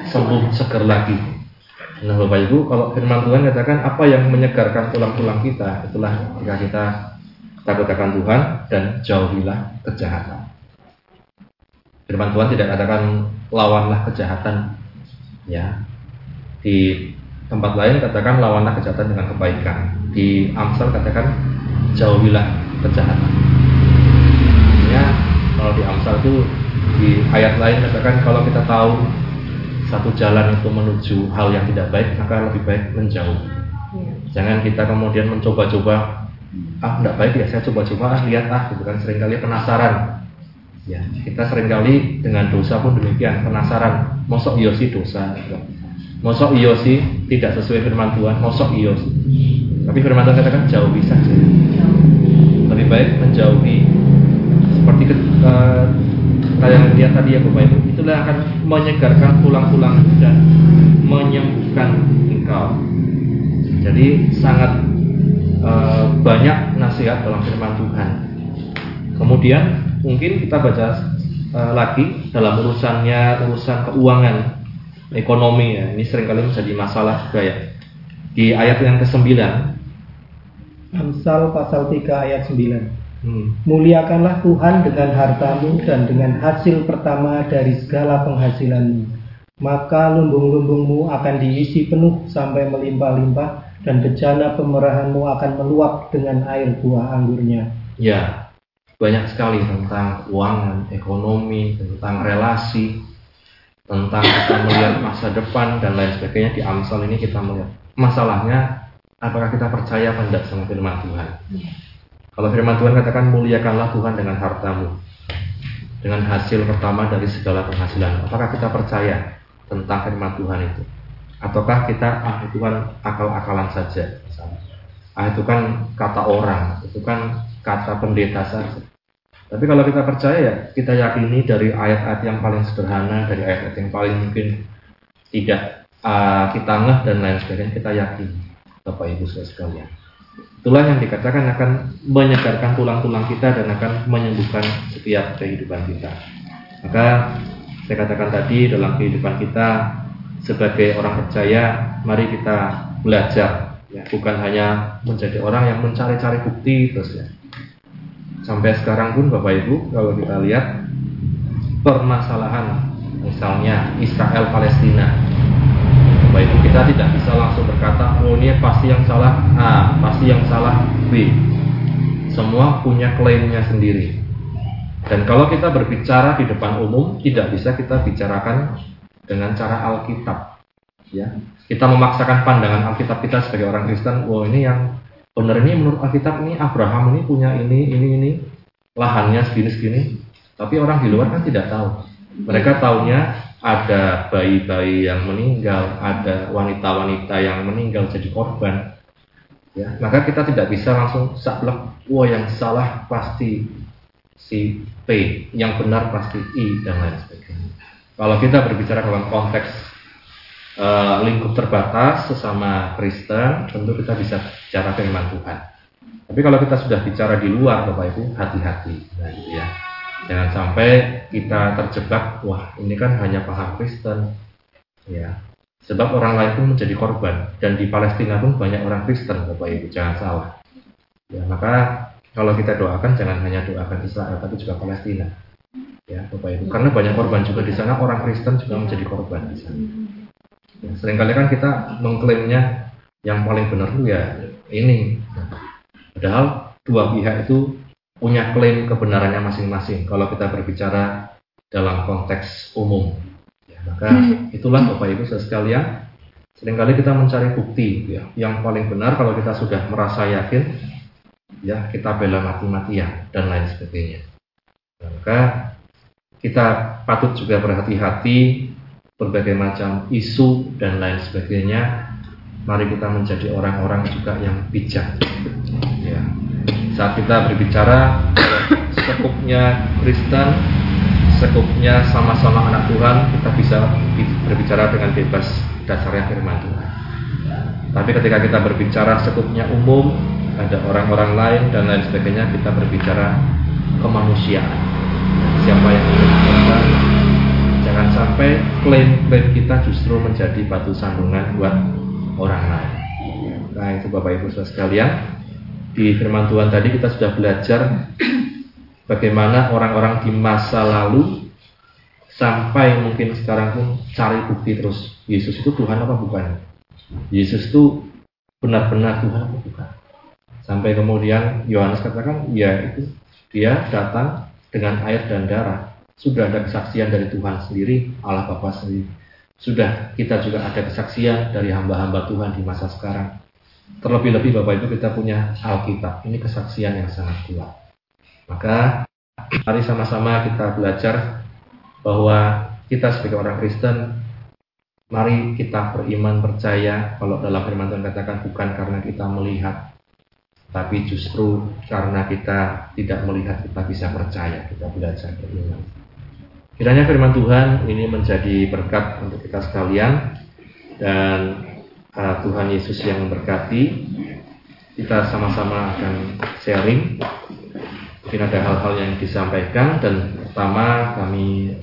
sembuh seger lagi. Nah Bapak Ibu, kalau firman Tuhan katakan apa yang menyegarkan tulang-tulang kita, itulah jika kita takut Tuhan dan jauhilah kejahatan. Firman Tuhan tidak katakan lawanlah kejahatan, ya. Di tempat lain katakan lawanlah kejahatan dengan kebaikan. Di Amsal katakan jauhilah kejahatan. Ya, kalau di Amsal itu di ayat lain katakan kalau kita tahu satu jalan itu menuju hal yang tidak baik, maka lebih baik menjauh. Ya. Jangan kita kemudian mencoba-coba, ah tidak baik ya saya coba-coba ah lihat ah gitu kan sering kali penasaran. Ya, kita sering kali dengan dosa pun demikian penasaran. Mosok iyo sih dosa, mosok iyo sih tidak sesuai firman Tuhan, mosok iyo sih. Tapi firman Tuhan katakan jauhi saja. Lebih baik menjauhi seperti uh, yang lihat tadi ya Bapak Ibu. Itulah akan menyegarkan tulang-tulang dan menyembuhkan engkau. Jadi sangat uh, banyak nasihat dalam firman Tuhan. Kemudian mungkin kita baca uh, lagi dalam urusannya urusan keuangan ekonomi ya. Ini sering kali menjadi masalah juga ya. Di ayat yang ke-9 Amsal pasal 3 ayat 9 Hmm. Muliakanlah Tuhan dengan hartamu dan dengan hasil pertama dari segala penghasilanmu. Maka lumbung-lumbungmu akan diisi penuh sampai melimpah-limpah dan bejana pemerahanmu akan meluap dengan air buah anggurnya. Ya, banyak sekali tentang keuangan, ekonomi, tentang relasi, tentang kita melihat masa depan dan lain sebagainya di Amsal ini kita melihat. Masalahnya, apakah kita percaya apa tidak sama firman Tuhan? Ya. Kalau firman Tuhan katakan muliakanlah Tuhan dengan hartamu. Dengan hasil pertama dari segala penghasilan. Apakah kita percaya tentang firman Tuhan itu? Ataukah kita ah itu kan akal-akalan saja. Ah itu kan kata orang, itu kan kata pendeta saja. Tapi kalau kita percaya ya kita yakini dari ayat-ayat yang paling sederhana, dari ayat-ayat yang paling mungkin tidak uh, kita ngeh dan lain sebagainya kita yakini Bapak Ibu sekalian. Itulah yang dikatakan akan menyegarkan tulang-tulang kita dan akan menyembuhkan setiap kehidupan kita. Maka saya katakan tadi dalam kehidupan kita sebagai orang percaya, mari kita belajar ya, bukan hanya menjadi orang yang mencari-cari bukti terus ya. Sampai sekarang pun Bapak Ibu kalau kita lihat permasalahan misalnya Israel Palestina Bapak Ibu kita tidak bisa langsung berkata oh ini pasti yang salah A, pasti yang salah B. Semua punya klaimnya sendiri. Dan kalau kita berbicara di depan umum tidak bisa kita bicarakan dengan cara Alkitab. Ya, kita memaksakan pandangan Alkitab kita sebagai orang Kristen. Wow ini yang benar ini menurut Alkitab ini Abraham ini punya ini ini ini lahannya segini segini. Tapi orang di luar kan tidak tahu. Mereka tahunya ada bayi-bayi yang meninggal, ada wanita-wanita yang meninggal jadi korban, ya, maka kita tidak bisa langsung saklek, wah yang salah pasti si P, yang benar pasti I dan lain sebagainya. Kalau kita berbicara dalam konteks uh, lingkup terbatas sesama Kristen, tentu kita bisa bicara firman Tuhan. Tapi kalau kita sudah bicara di luar, Bapak Ibu, hati-hati, nah, ya. Jangan sampai kita terjebak, wah ini kan hanya paham Kristen. Ya, sebab orang lain pun menjadi korban dan di Palestina pun banyak orang Kristen, Bapak Ibu, jangan salah. Ya, maka kalau kita doakan jangan hanya doakan Israel tapi juga Palestina. ya Bapak Ibu karena banyak korban juga di sana orang Kristen juga menjadi korban di sana ya, sering kali kan kita mengklaimnya yang paling benar itu ya ini padahal dua pihak itu punya klaim kebenarannya masing-masing kalau kita berbicara dalam konteks umum ya, maka itulah Bapak Ibu sekalian sering kali kita mencari bukti ya yang paling benar kalau kita sudah merasa yakin ya kita bela mati-matian dan lain sebagainya maka kita patut juga berhati-hati berbagai macam isu dan lain sebagainya. Mari kita menjadi orang-orang juga yang bijak. Saat kita berbicara sekupnya Kristen, sekupnya sama-sama anak Tuhan, kita bisa berbicara dengan bebas dasarnya firman Tuhan. Tapi ketika kita berbicara sekupnya umum, ada orang-orang lain dan lain sebagainya, kita berbicara kemanusiaan siapa yang korban jangan sampai klaim-klaim kita justru menjadi batu sandungan buat orang lain nah itu Bapak Ibu sekalian di firman Tuhan tadi kita sudah belajar bagaimana orang-orang di masa lalu sampai mungkin sekarang pun cari bukti terus Yesus itu Tuhan apa bukan Yesus itu benar-benar Tuhan apa bukan sampai kemudian Yohanes katakan ya itu dia datang dengan air dan darah. Sudah ada kesaksian dari Tuhan sendiri, Allah Bapa sendiri. Sudah kita juga ada kesaksian dari hamba-hamba Tuhan di masa sekarang. Terlebih-lebih Bapak Ibu kita punya Alkitab. Ini kesaksian yang sangat kuat. Maka mari sama-sama kita belajar bahwa kita sebagai orang Kristen Mari kita beriman percaya kalau dalam firman Tuhan katakan bukan karena kita melihat tapi justru karena kita tidak melihat kita bisa percaya, kita belajar beriman. Kiranya firman Tuhan ini menjadi berkat untuk kita sekalian dan Tuhan Yesus yang memberkati. Kita sama-sama akan sharing. Mungkin ada hal-hal yang disampaikan dan pertama kami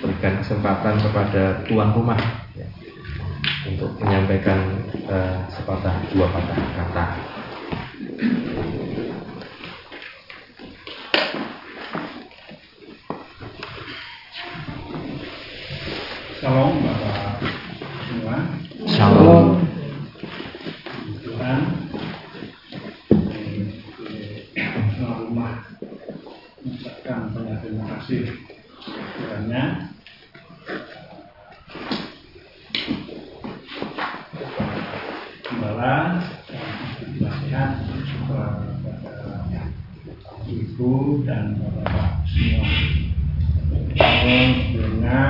berikan kesempatan kepada tuan rumah ya, untuk menyampaikan uh, sepatah dua patah kata. Shalom Bapak kasih kiranya gembala nasihat kepada ibu dan bapak semua. Sebelumnya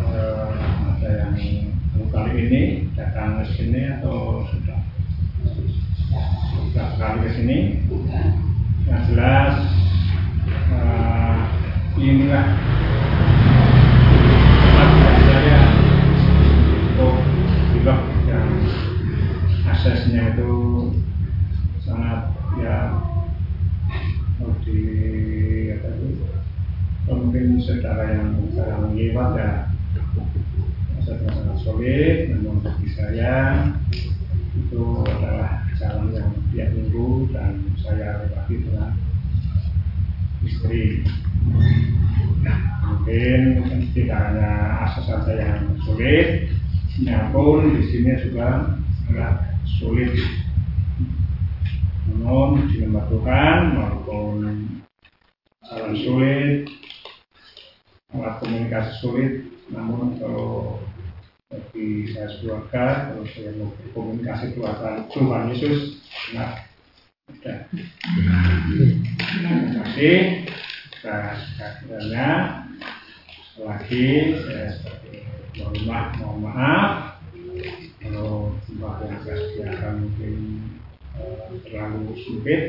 eh, ada yang kali ini datang ke sini atau sudah? Sudah kali ke sini, yang jelas eh, inilah. Tempat saya untuk blog yang aksesnya itu sangat ya di apa itu mungkin saudara yang sekarang lewat ya. Aksesnya sangat solid namun bagi saya itu adalah jalan yang tiap minggu dan saya lewati dengan istri. Mungkin tidak hanya akses saja yang sulit pun di sini juga agak sulit. Namun Tuhan maupun jalan sulit alat komunikasi sulit namun kalau bagi saya keluarga kalau saya mau berkomunikasi keluarga Tuhan Yesus nah terima kasih. Sekiranya lagi saya sebagai tuan rumah mohon maaf. Kalau tempat yang saya sediakan mungkin eh, terlalu sempit.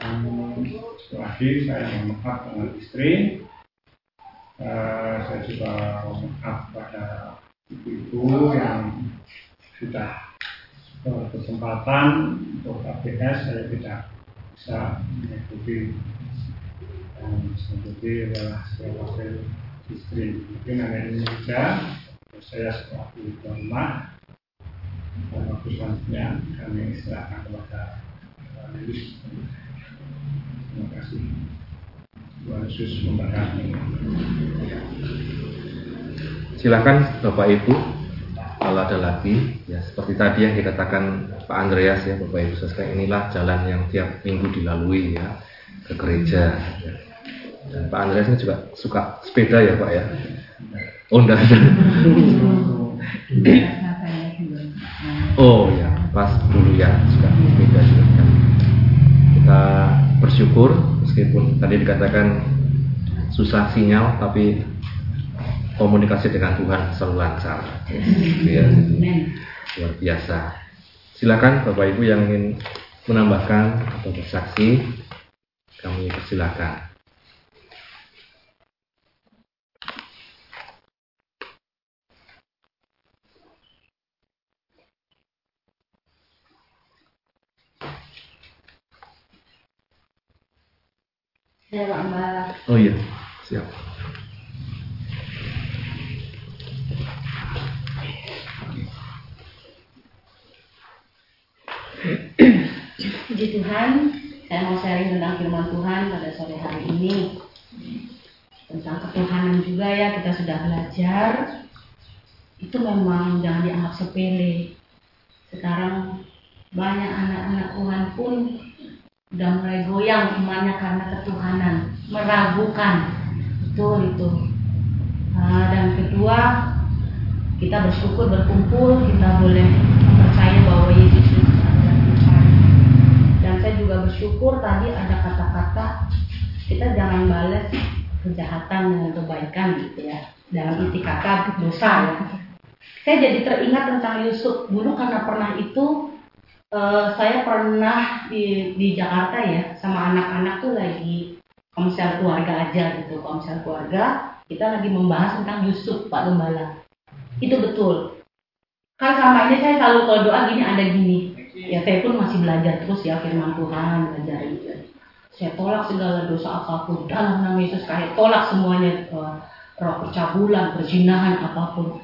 Dan lagi saya mohon maaf dengan istri. Eh, saya juga mohon maaf pada ibu-ibu yang sudah berkesempatan untuk ABS saya tidak bisa mengikuti dan mengikuti adalah saya wakil istri mungkin ini saja saya sebagai rumah dan waktu selanjutnya kami serahkan kepada Yesus Terima kasih. Tuhan Yesus memberkati. Silakan Bapak Ibu kalau ada lagi ya seperti tadi yang dikatakan Pak Andreas ya Bapak Ibu saudara inilah jalan yang tiap minggu dilalui ya ke gereja ya. dan Pak Andreas ini juga suka sepeda ya Pak ya enggak oh ya pas dulu ya suka sepeda juga kan. kita bersyukur meskipun tadi dikatakan susah sinyal tapi komunikasi dengan Tuhan selalu lancar. Ya, luar biasa. Silakan Bapak Ibu yang ingin menambahkan atau bersaksi, kami persilakan. Saya Mbak. Oh iya, siap. Puji Tuhan, saya mau sharing tentang firman Tuhan pada sore hari ini. Tentang ketuhanan juga ya, kita sudah belajar. Itu memang jangan dianggap sepele. Sekarang banyak anak-anak Tuhan pun udah mulai goyang imannya karena ketuhanan, meragukan. Betul itu. Nah, dan kedua, kita bersyukur berkumpul, kita boleh percaya bahwa Yesus. Saya juga bersyukur tadi ada kata-kata kita jangan balas kejahatan dengan kebaikan gitu ya. Dalam inti kata dosa ya. Saya jadi teringat tentang Yusuf dulu karena pernah itu eh, saya pernah di di Jakarta ya sama anak-anak tuh lagi komsel keluarga aja gitu komsel keluarga kita lagi membahas tentang Yusuf Pak Gembala itu betul kan selama ini saya selalu kalau doa gini ada gini ya saya pun masih belajar terus ya firman Tuhan belajar itu. Saya tolak segala dosa apa pun dalam nama Yesus saya tolak semuanya eh, roh percabulan perzinahan apa pun.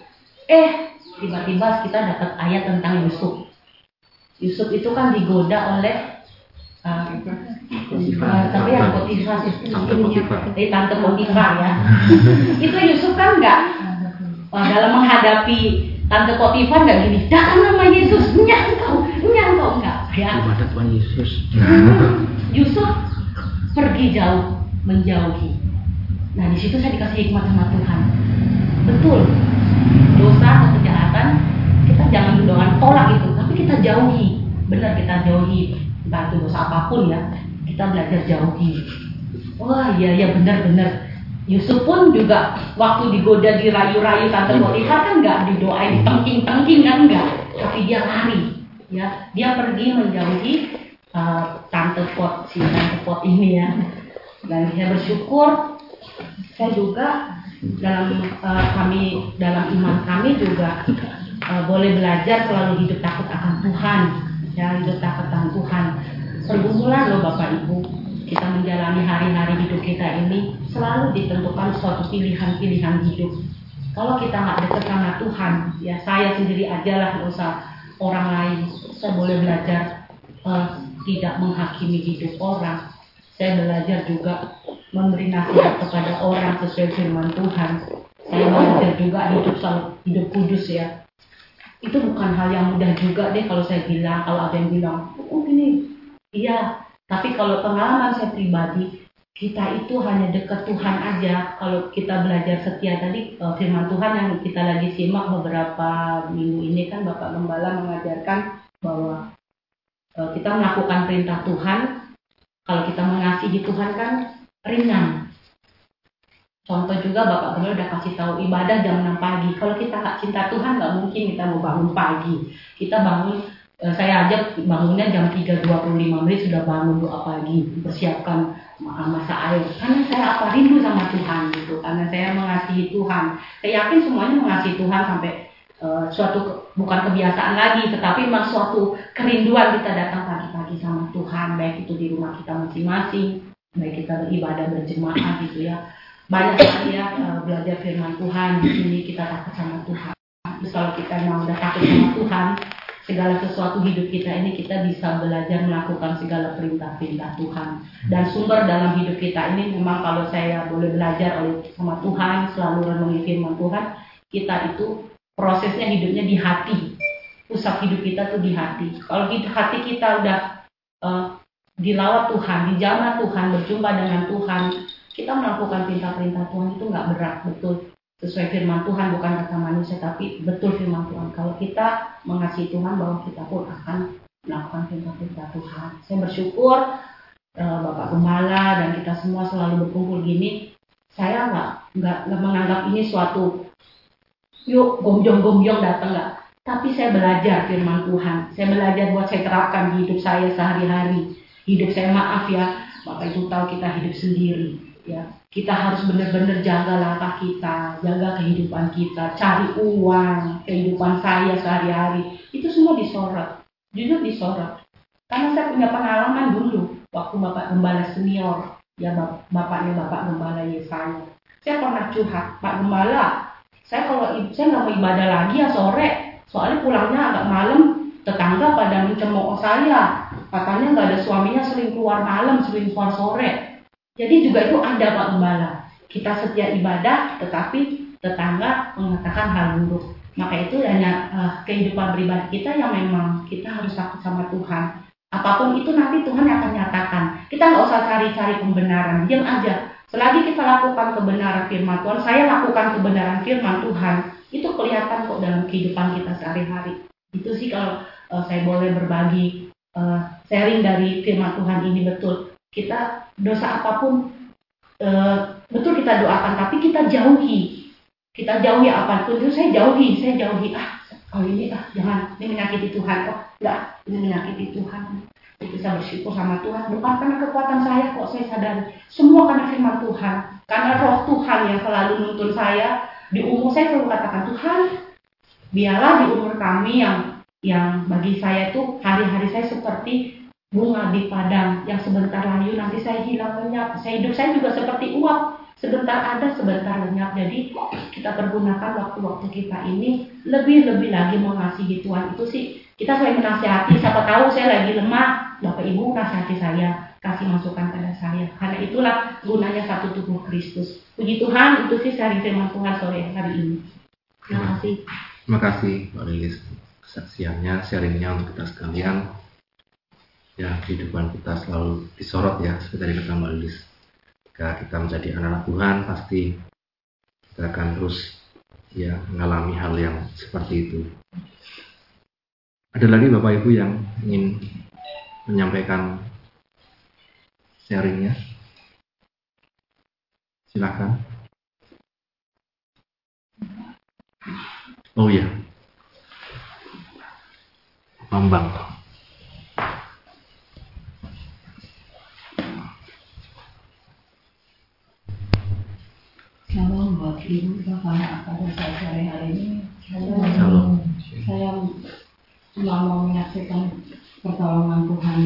Eh tiba-tiba kita dapat ayat tentang Yusuf. Yusuf itu kan digoda oleh uh, uh, tapi yang Potifar. Eh, tante Potifar ya. Itu Yusuf kan nggak uh, dalam menghadapi tante Potifar nggak gini. Dalam nama Yesus nyangkau enggak ya. Kepada Tuhan Yesus. Yusuf pergi jauh menjauhi. Nah di situ saya dikasih hikmat sama Tuhan. Betul dosa atau kejahatan kita jangan doang tolak itu. Tapi kita jauhi. Benar kita jauhi. Entah itu dosa apa pun ya kita belajar jauhi. Wah iya iya benar-benar Yusuf pun juga waktu digoda dirayu-rayu tante Potifar kan nggak? Didoain tengking-tengking kan enggak tapi dia lari ya dia pergi menjauhi uh, tante pot si tante pot ini ya. Dan saya bersyukur. Saya juga dalam uh, kami dalam iman kami juga uh, boleh belajar selalu hidup takut akan Tuhan. Ya hidup takut akan Tuhan. Pergumulan loh Bapak Ibu. Kita menjalani hari-hari hidup kita ini selalu ditentukan suatu pilihan-pilihan hidup. Kalau kita nggak dekat sama Tuhan ya saya sendiri aja lah nggak usah orang lain. Saya boleh belajar eh, tidak menghakimi hidup orang. Saya belajar juga memberi nasihat kepada orang sesuai firman Tuhan. Saya belajar juga hidup hidup kudus ya. Itu bukan hal yang mudah juga deh kalau saya bilang kalau ada yang bilang oh gini iya. Tapi kalau pengalaman saya pribadi kita itu hanya dekat Tuhan aja kalau kita belajar setia tadi eh, firman Tuhan yang kita lagi simak beberapa minggu ini kan Bapak Gembala mengajarkan bahwa eh, kita melakukan perintah Tuhan kalau kita mengasihi Tuhan kan ringan Contoh juga Bapak Gembala udah kasih tahu ibadah jam 6 pagi. Kalau kita nggak cinta Tuhan nggak mungkin kita mau bangun pagi. Kita bangun, eh, saya aja bangunnya jam 3.25 menit sudah bangun doa pagi, persiapkan ma- masa air. Karena saya apa rindu sama Tuhan gitu. Karena saya mengasihi Tuhan. Saya yakin semuanya mengasihi Tuhan sampai eh, suatu bukan kebiasaan lagi, tetapi memang suatu kerinduan kita datang pagi-pagi sama Tuhan, baik itu di rumah kita masing-masing, baik kita beribadah berjemaah gitu ya banyak sekali ya eh, belajar firman Tuhan di sini kita takut sama Tuhan. Terus kalau kita mau udah takut sama Tuhan, segala sesuatu hidup kita ini kita bisa belajar melakukan segala perintah-perintah Tuhan. Dan sumber dalam hidup kita ini memang kalau saya boleh belajar oleh sama Tuhan, selalu renungi firman Tuhan, kita itu prosesnya hidupnya di hati. Pusat hidup kita tuh di hati. Kalau hati kita udah uh, dilawat Tuhan, dijamah Tuhan, berjumpa dengan Tuhan, kita melakukan perintah-perintah Tuhan itu nggak berat, betul sesuai firman Tuhan bukan kata manusia tapi betul firman Tuhan. Kalau kita mengasihi Tuhan bahwa kita pun akan melakukan perintah-perintah Tuhan. Saya bersyukur uh, Bapak Gembala dan kita semua selalu berkumpul gini. Saya nggak nggak menganggap ini suatu yuk gomjong-gomjong datang nggak. Tapi saya belajar firman Tuhan. Saya belajar buat saya terapkan di hidup saya sehari-hari. Hidup saya maaf ya Bapak Ibu tahu kita hidup sendiri ya kita harus benar-benar jaga langkah kita, jaga kehidupan kita, cari uang, kehidupan saya sehari-hari. Itu semua disorot, jujur disorot. Karena saya punya pengalaman dulu, waktu Bapak Gembala senior, ya bapaknya Bapak Gembala Yesaya. Saya pernah curhat, Pak Gembala, saya kalau saya nggak mau ibadah lagi ya sore, soalnya pulangnya agak malam, tetangga pada mencemooh saya. Katanya nggak ada suaminya sering keluar malam, sering keluar sore jadi juga itu ada Pak Gembala. Kita setia ibadah, tetapi tetangga mengatakan hal buruk. Maka itu hanya uh, kehidupan pribadi kita yang memang kita harus takut sama Tuhan. Apa pun itu nanti Tuhan akan nyatakan. Kita nggak usah cari-cari pembenaran, diam aja. Selagi kita lakukan kebenaran firman Tuhan, saya lakukan kebenaran firman Tuhan, itu kelihatan kok dalam kehidupan kita sehari-hari. Itu sih kalau uh, saya boleh berbagi uh, sharing dari firman Tuhan ini betul kita dosa apa pun e, betul kita doakan tapi kita jauhi. Kita jauhi apa pun. Itu saya jauhi saya jauhi ah kali ini ah jangan ini menyakiti Tuhan kok. Oh, enggak ini menyakiti Tuhan. Itu saya bersyukur sama Tuhan. Bukan karena kekuatan saya kok saya sadar semua karena firman Tuhan. Karena roh Tuhan yang selalu nuntun saya. Di umur saya selalu katakan Tuhan biarlah di umur kami yang yang bagi saya itu hari-hari saya seperti bunga di padang yang sebentar layu nanti saya hilang lenyap. Saya hidup saya juga seperti uap, sebentar ada, sebentar lenyap. Jadi kita pergunakan waktu-waktu kita ini lebih-lebih lagi mengasihi Tuhan. Itu sih kita selain menasihati, siapa tahu saya lagi lemah, Bapak Ibu nasihati saya, kasih masukan pada saya. Karena itulah gunanya satu tubuh Kristus. Puji Tuhan, itu sih sharing firman Tuhan sore hari ini. Terima kasih. Terima kasih Mbak Lilis kesaksiannya, sharingnya untuk kita sekalian ya kehidupan kita selalu disorot ya seperti tadi kata Mbak jika kita menjadi anak-anak Tuhan pasti kita akan terus ya mengalami hal yang seperti itu. Ada lagi Bapak Ibu yang ingin menyampaikan sharingnya? Silakan. Oh ya Bambang Shalom buat ibu bapak pada saat sore hari ini. Shalom. Saya cuma mau menyaksikan pertolongan Tuhan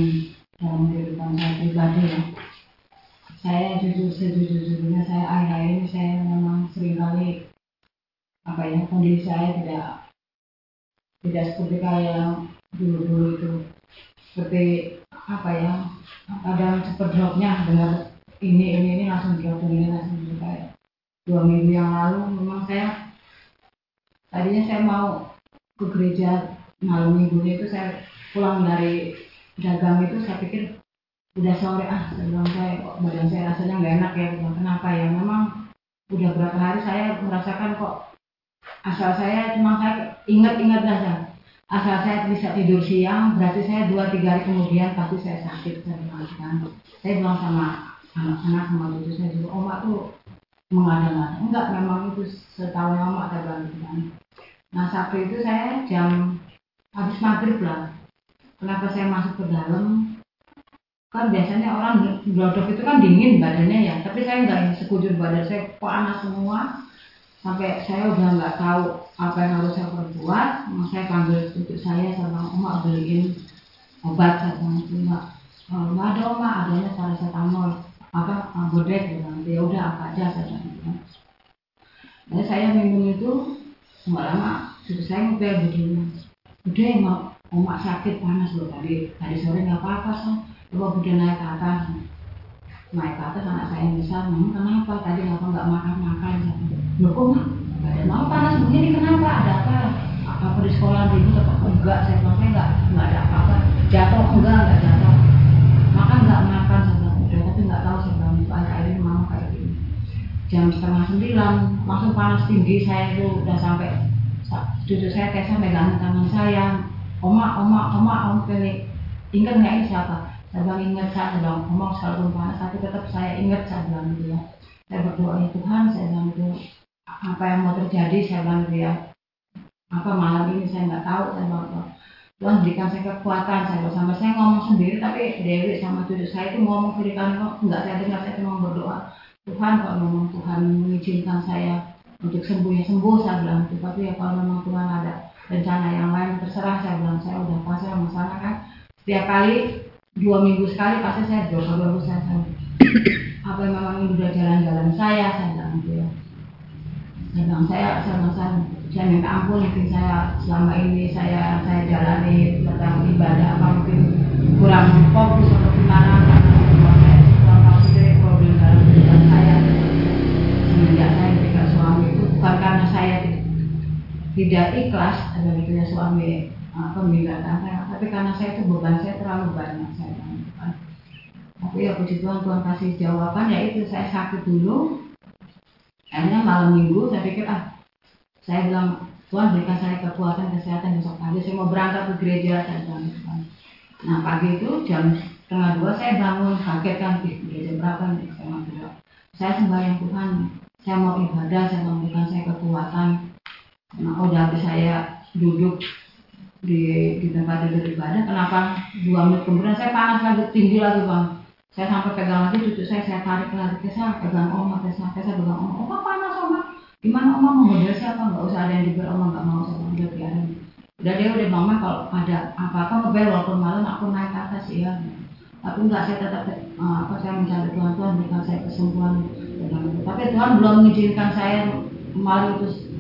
dalam kehidupan saya pribadi ya. Saya jujur sejujur-jujurnya saya akhir-akhir ini saya memang sering kali apa ya kondisi saya tidak tidak seperti kayak dulu-dulu itu seperti apa ya ada cepet dropnya dengan ini ini ini langsung drop ini langsung kayak dua minggu yang lalu memang saya tadinya saya mau ke gereja malam minggunya itu saya pulang dari dagang itu saya pikir udah sore ah bilang saya kok badan saya rasanya nggak enak ya kenapa ya? Memang udah berapa hari saya merasakan kok asal saya cuma saya ingat-ingat saja asal saya bisa tidur siang berarti saya dua tiga hari kemudian pasti saya sakit saya bilang saya bilang sama anak-anak sama cucu saya juga om tuh mengada-ngada enggak memang itu setahun lama ada bantuan nah sabtu itu saya jam habis maghrib lah. Kenapa saya masuk ke dalam? Kan biasanya orang glodok itu kan dingin badannya ya. Tapi saya enggak sekujur badan saya panas semua. Sampai saya udah nggak tahu apa yang harus saya perbuat saya panggil untuk saya sama oma beliin obat saya bilang enggak nggak ada oma adanya paracetamol apa bodek gitu ya udah apa aja saja gitu. Nah, saya minum itu lama-lama sudah saya ngepel begini udah mau omak sakit panas loh tadi. Tadi sore nggak apa-apa sih coba udah naik ke atas. Naik ke atas anak saya besar mama kenapa? Tadi ngapa nggak makan makan loh kok mak? Nggak ada mama panas begini kenapa? Ada apa? Apa di sekolah ribut apa enggak saya bilang saya nggak nggak ada apa-apa. Jatuh enggak nggak jatuh. Makan nggak makan saya bilang udah tapi nggak tahu saya bilang akhir ini mama kayak gini jam setengah sembilan langsung panas tinggi saya itu udah sampai cucu saya Tessa megang tangan saya. Oma oma oma om pilih ingat nggak ini siapa? Saya bilang ingat saya bilang oma sekalipun panas tapi tetap saya ingat saya bilang gitu ya. Saya berdoa ya Tuhan saya bilang itu apa yang mau terjadi? Saya bilang gitu ya. Apa malam ini saya nggak tahu saya bilang itu Tuhan berikan saya kekuatan. Saya bilang sampai saya ngomong sendiri tapi Dewi sama cucu saya itu ngomong berikan kok nggak saya dengar saya cuma berdoa Tuhan kalau memang Tuhan mengizinkan saya untuk sembuh ya sembuh saya bilang. Itu tapi ya kalau memang Tuhan ada rencana yang lain terserah saya bilang saya udah pasrah sama sana kan? Setiap kali dua minggu sekali pasti saya doa doa saya apa yang memang ini udah jalan-jalan saya saya bilang gitu ya. Saya bilang saya saya bilang saya, minta ampun mungkin saya selama ini saya saya jalani tentang ibadah apa mungkin kurang fokus atau gimana saya kurang fokus dari saya. Semenjak saya tidak suami itu bukan karena saya tidak ikhlas ada gitu ya suami apa meninggalkan saya tapi karena saya itu beban saya terlalu banyak saya bilang tapi ya puji Tuhan Tuhan kasih jawaban ya itu saya sakit dulu. Akhirnya malam minggu saya pikir ah saya bilang Tuhan berikan saya kekuatan kesehatan besok pagi saya mau berangkat ke gereja saya bilang Tuhan nah pagi itu jam setengah dua saya bangun kaget kan di gereja berapa nih saya sembahyang Tuhan. Saya mau ibadah saya mau berikan saya kekuatan. Nah udah habis saya duduk di di tempat tidur ibadah? Kenapa dua menit kemudian saya panas lagi tinggi lagi bang? Saya sampai pegang lagi cucu saya saya tarik lagi ke saya pegang oma saya saya pegang oma. Oma panas oma. Gimana oma mau model siapa? Nggak usah ada yang dibel oma nggak mau saya udah biarin. Udah dia udah mama kalau ada apa-apa ngebel walaupun malam aku naik ke atas ya tapi enggak saya tetap uh, apa saya mencari Tuhan Tuhan berikan saya kesembuhan tapi Tuhan belum mengizinkan saya malam itu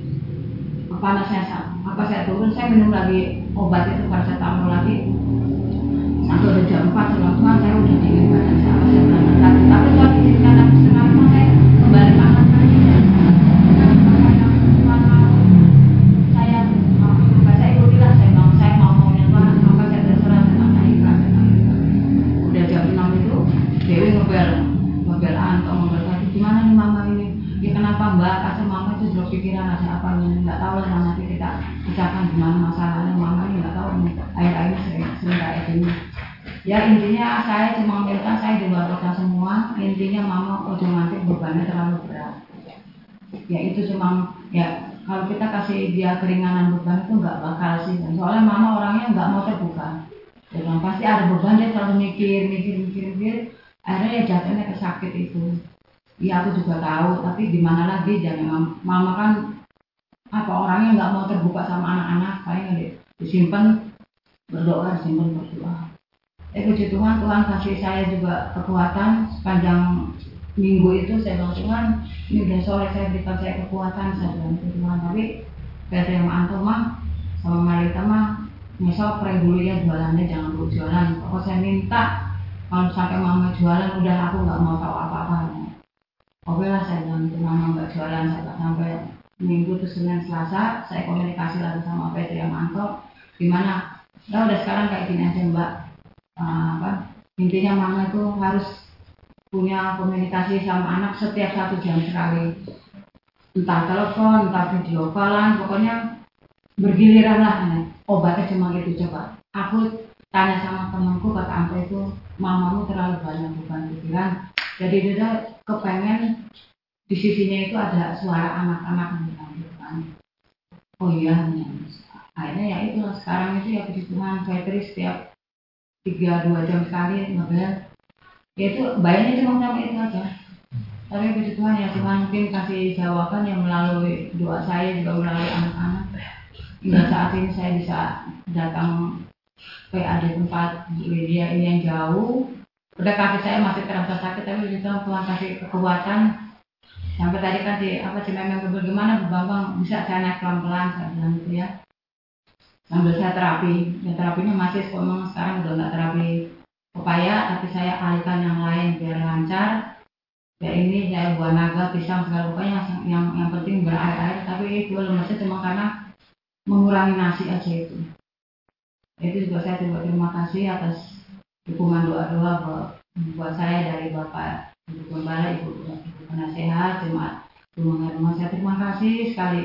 panasnya apa saya turun saya minum lagi obat itu paracetamol lagi. Sampai jam 4 saya Tuhan saya udah dingin kasih dia keringanan beban itu nggak bakal sih. Soalnya mama orangnya nggak mau terbuka. Jadi pasti ada beban. Dia selalu mikir mikir mikir mikir. Akhirnya ya jatuhnya ke sakit itu. Iya aku juga tahu, tapi gimana lagi jangan mama kan apa orangnya nggak mau terbuka sama anak-anak, paling disimpan berdoa, disimpan berdoa. Eh puji Tuhan, Tuhan kasih saya juga kekuatan. Sepanjang minggu itu saya bilang Tuhan, ini udah sore saya berikan saya kekuatan, saya bilang Tuhan, tapi kata yang antum mah sama Marita mah pray dulu ya jualannya jangan dulu jualan. Pokoknya saya minta kalau sampai mama jualan udah aku nggak mau tahu apa-apa. Oke lah saya bilang itu mama nggak jualan saya sampai minggu itu Senin Selasa saya komunikasi lagi sama Petri yang Manto gimana? Ya udah sekarang kayak gini aja Mbak. Uh, apa? Intinya mama itu harus punya komunikasi sama anak setiap satu jam sekali entah telepon entah video callan pokoknya bergiliran lah obatnya cuma itu coba. Aku tanya sama temanku kata Ampe itu mamamu terlalu banyak beban pikiran. Jadi dia kepengen di sisinya itu ada suara anak-anak gitu kan oh iya ya. akhirnya ya itu sekarang itu ya puji Tuhan Fitri setiap tiga dua jam sekali ngebel. Ya itu bayarnya cuma sama itu aja tapi puji Tuhan ya Tuhan mungkin kasih jawaban yang melalui doa saya juga melalui anak-anak. Hingga saat ini saya bisa datang ke ada tempat Lydia ini yang jauh. Udah kaki saya masih terasa sakit tapi juga Tuhan kasih kekuatan. Sampai tadi kan si apa si memang bagaimana bu bambang? Bisa saya naik pelan pelan saya bilang gitu ya. Sambil saya terapi. Ya terapinya masih memang sekarang udah nggak terapi pepaya tapi saya alihkan yang lain biar lancar ya ini saya buah naga pisang segala pokoknya yang yang, yang penting berair air tapi itu lemesnya cuma karena mengurangi nasi aja itu. Itu juga saya juga terima kasih atas dukungan doa-doa buat, buat saya dari bapak ibu gembala ibu, ibu penasehat jemaat rumah saya terima kasih sekali.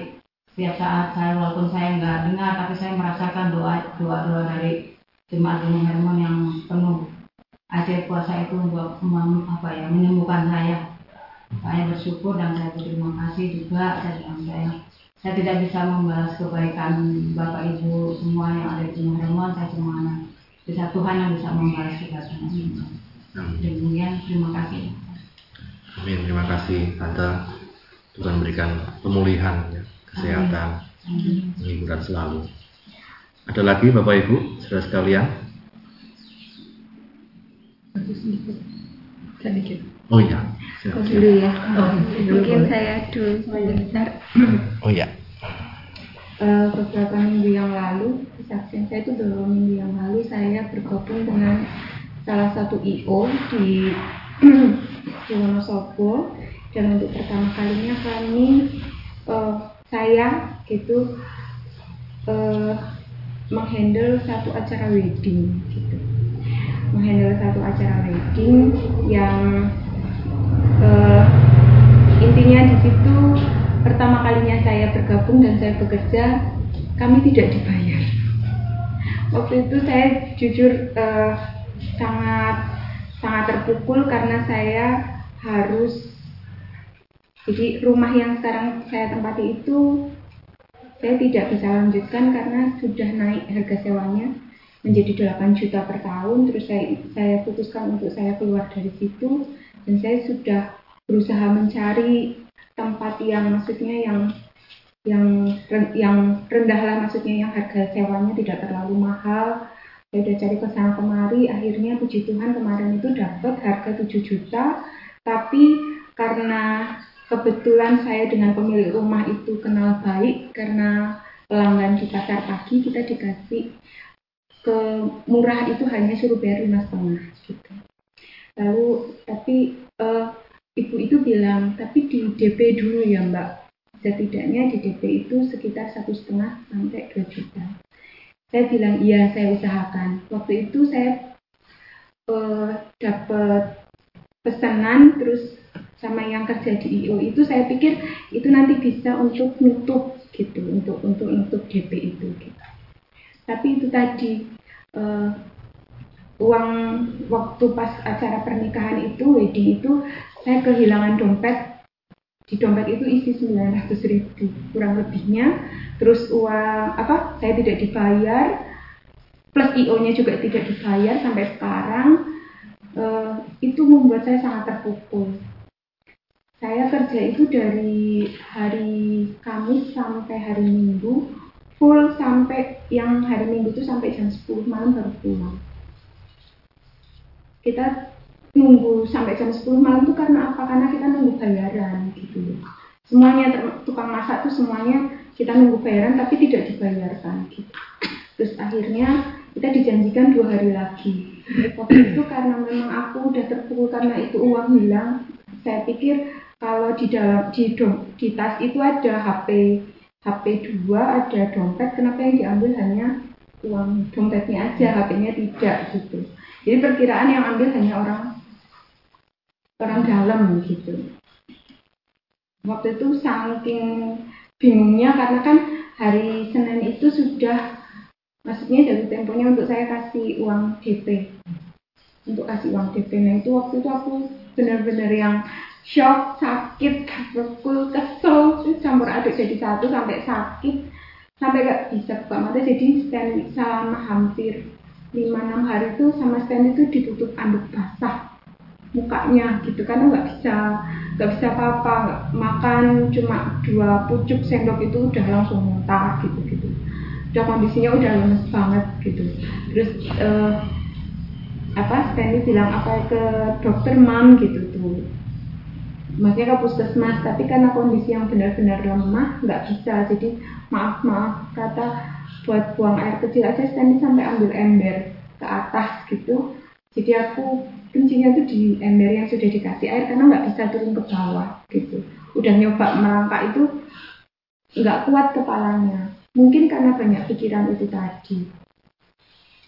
Setiap saat saya walaupun saya nggak dengar tapi saya merasakan doa doa doa dari jemaat Hermon yang penuh ajaib kuasa itu apa ya menyembuhkan saya. Saya bersyukur dan saya berterima kasih juga saya saya saya tidak bisa membalas kebaikan Bapak Ibu semua yang ada di Hermon. Saya cuma bisa Tuhan yang bisa membalas kebaikan. Demikian terima kasih. Amin. Terima kasih Tante. Tuhan berikan pemulihan, ya, kesehatan, penghiburan selalu. Ada lagi Bapak Ibu, saudara sekalian? Sedikit. Oh. Oh, dulu ya. Oh, mungkin saya dulu sebentar. Oh iya. Uh, beberapa minggu yang lalu, kesaksian saya itu beberapa minggu yang lalu saya bergabung dengan salah satu IO di di Wonosobo dan untuk pertama kalinya kami uh, saya gitu uh, menghandle satu acara wedding gitu menghandle satu acara wedding yang uh, intinya di situ pertama kalinya saya bergabung dan saya bekerja kami tidak dibayar. Waktu itu saya jujur uh, sangat sangat terpukul karena saya harus jadi rumah yang sekarang saya tempati itu saya tidak bisa lanjutkan karena sudah naik harga sewanya menjadi 8 juta per tahun terus saya saya putuskan untuk saya keluar dari situ dan saya sudah berusaha mencari tempat yang maksudnya yang yang yang rendah lah maksudnya yang harga sewanya tidak terlalu mahal. Saya udah cari ke sana kemari akhirnya puji Tuhan kemarin itu dapat harga 7 juta. Tapi karena kebetulan saya dengan pemilik rumah itu kenal baik karena pelanggan di pasar pagi kita dikasih ke murah itu hanya suruh bayar lima setengah gitu. Lalu tapi uh, ibu itu bilang tapi di DP dulu ya mbak. Setidaknya di DP itu sekitar satu setengah sampai dua juta. Saya bilang iya saya usahakan. Waktu itu saya uh, dapat pesanan terus sama yang kerja di IO itu saya pikir itu nanti bisa untuk nutup gitu untuk untuk nutup DP itu gitu tapi itu tadi uh, uang waktu pas acara pernikahan itu wedding itu saya kehilangan dompet. Di dompet itu isi 900 ribu kurang lebihnya. Terus uang apa saya tidak dibayar. Plus IO nya juga tidak dibayar sampai sekarang. Uh, itu membuat saya sangat terpukul. Saya kerja itu dari hari Kamis sampai hari Minggu full sampai yang hari Minggu itu sampai jam 10 malam baru pulang kita nunggu sampai jam 10 malam itu karena apa? Karena kita nunggu bayaran gitu. Semuanya tukang masak tuh semuanya kita nunggu bayaran tapi tidak dibayarkan gitu. Terus akhirnya kita dijanjikan dua hari lagi. Waktu itu karena memang aku udah terpukul karena itu uang hilang, saya pikir kalau di dalam di, di tas itu ada HP HP dua, ada dompet, kenapa yang diambil hanya uang dompetnya aja, HP-nya tidak gitu. Jadi perkiraan yang ambil hanya orang orang dalam gitu. Waktu itu saking bingungnya karena kan hari Senin itu sudah maksudnya dari temponya untuk saya kasih uang DP untuk kasih uang DP nah itu waktu itu aku benar-benar yang shock sakit terpukul kesel. Campur aduk jadi satu sampai sakit. Sampai gak bisa buka mata jadi stand selama hampir 5-6 hari itu sama stand itu ditutup anduk basah mukanya gitu. Karena nggak bisa nggak bisa apa-apa makan cuma dua pucuk sendok itu udah langsung muntah gitu gitu. Udah kondisinya udah lemes banget gitu. Terus uh, apa Stanley bilang apa ke dokter mam gitu tuh maksudnya ke puskesmas tapi karena kondisi yang benar-benar lemah nggak bisa. Jadi maaf maaf kata buat buang air kecil aja saya sampai ambil ember ke atas gitu. Jadi aku kencingnya itu di ember yang sudah dikasih air karena nggak bisa turun ke bawah gitu. Udah nyoba merangkak itu nggak kuat kepalanya. Mungkin karena banyak pikiran itu tadi.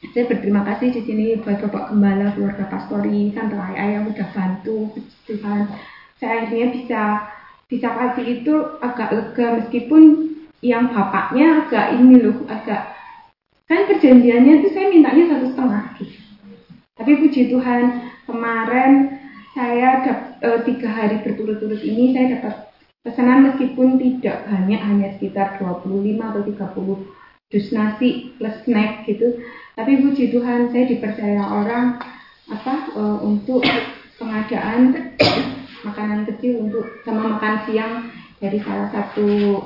Saya berterima kasih di sini buat Bapak Gembala, keluarga Pastori, sampai ayah yang udah bantu Tuhan. Saya akhirnya bisa bisa kasih itu agak lega meskipun yang bapaknya agak ini loh agak kan perjanjiannya itu saya mintanya satu setengah. Tapi puji Tuhan kemarin saya e, tiga hari berturut-turut ini saya dapat pesanan meskipun tidak banyak hanya sekitar 25 atau 30 dus nasi plus snack gitu tapi puji Tuhan saya dipercaya orang apa uh, untuk pengadaan makanan kecil untuk sama makan siang dari salah satu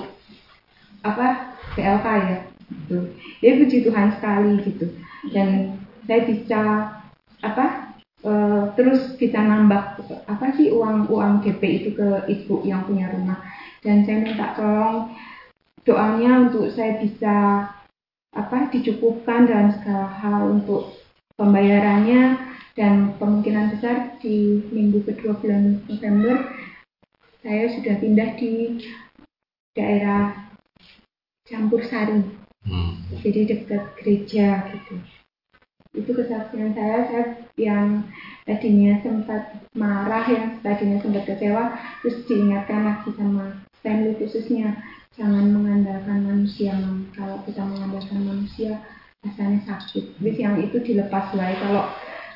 apa PLK ya gitu. Jadi puji Tuhan sekali gitu. Dan saya bisa apa uh, terus bisa nambah apa sih uang uang GP itu ke ibu yang punya rumah. Dan saya minta tolong doanya untuk saya bisa apa dicukupkan dalam segala hal untuk pembayarannya dan kemungkinan besar di minggu kedua bulan November saya sudah pindah di daerah campur sari. Hmm. jadi dekat gereja gitu. Itu kesaksian saya. Saya yang tadinya sempat marah yang tadinya sempat kecewa terus diingatkan lagi sama family khususnya. Jangan mengandalkan manusia kalau kita mengandalkan manusia rasanya sakit. Jadi yang itu dilepas lagi kalau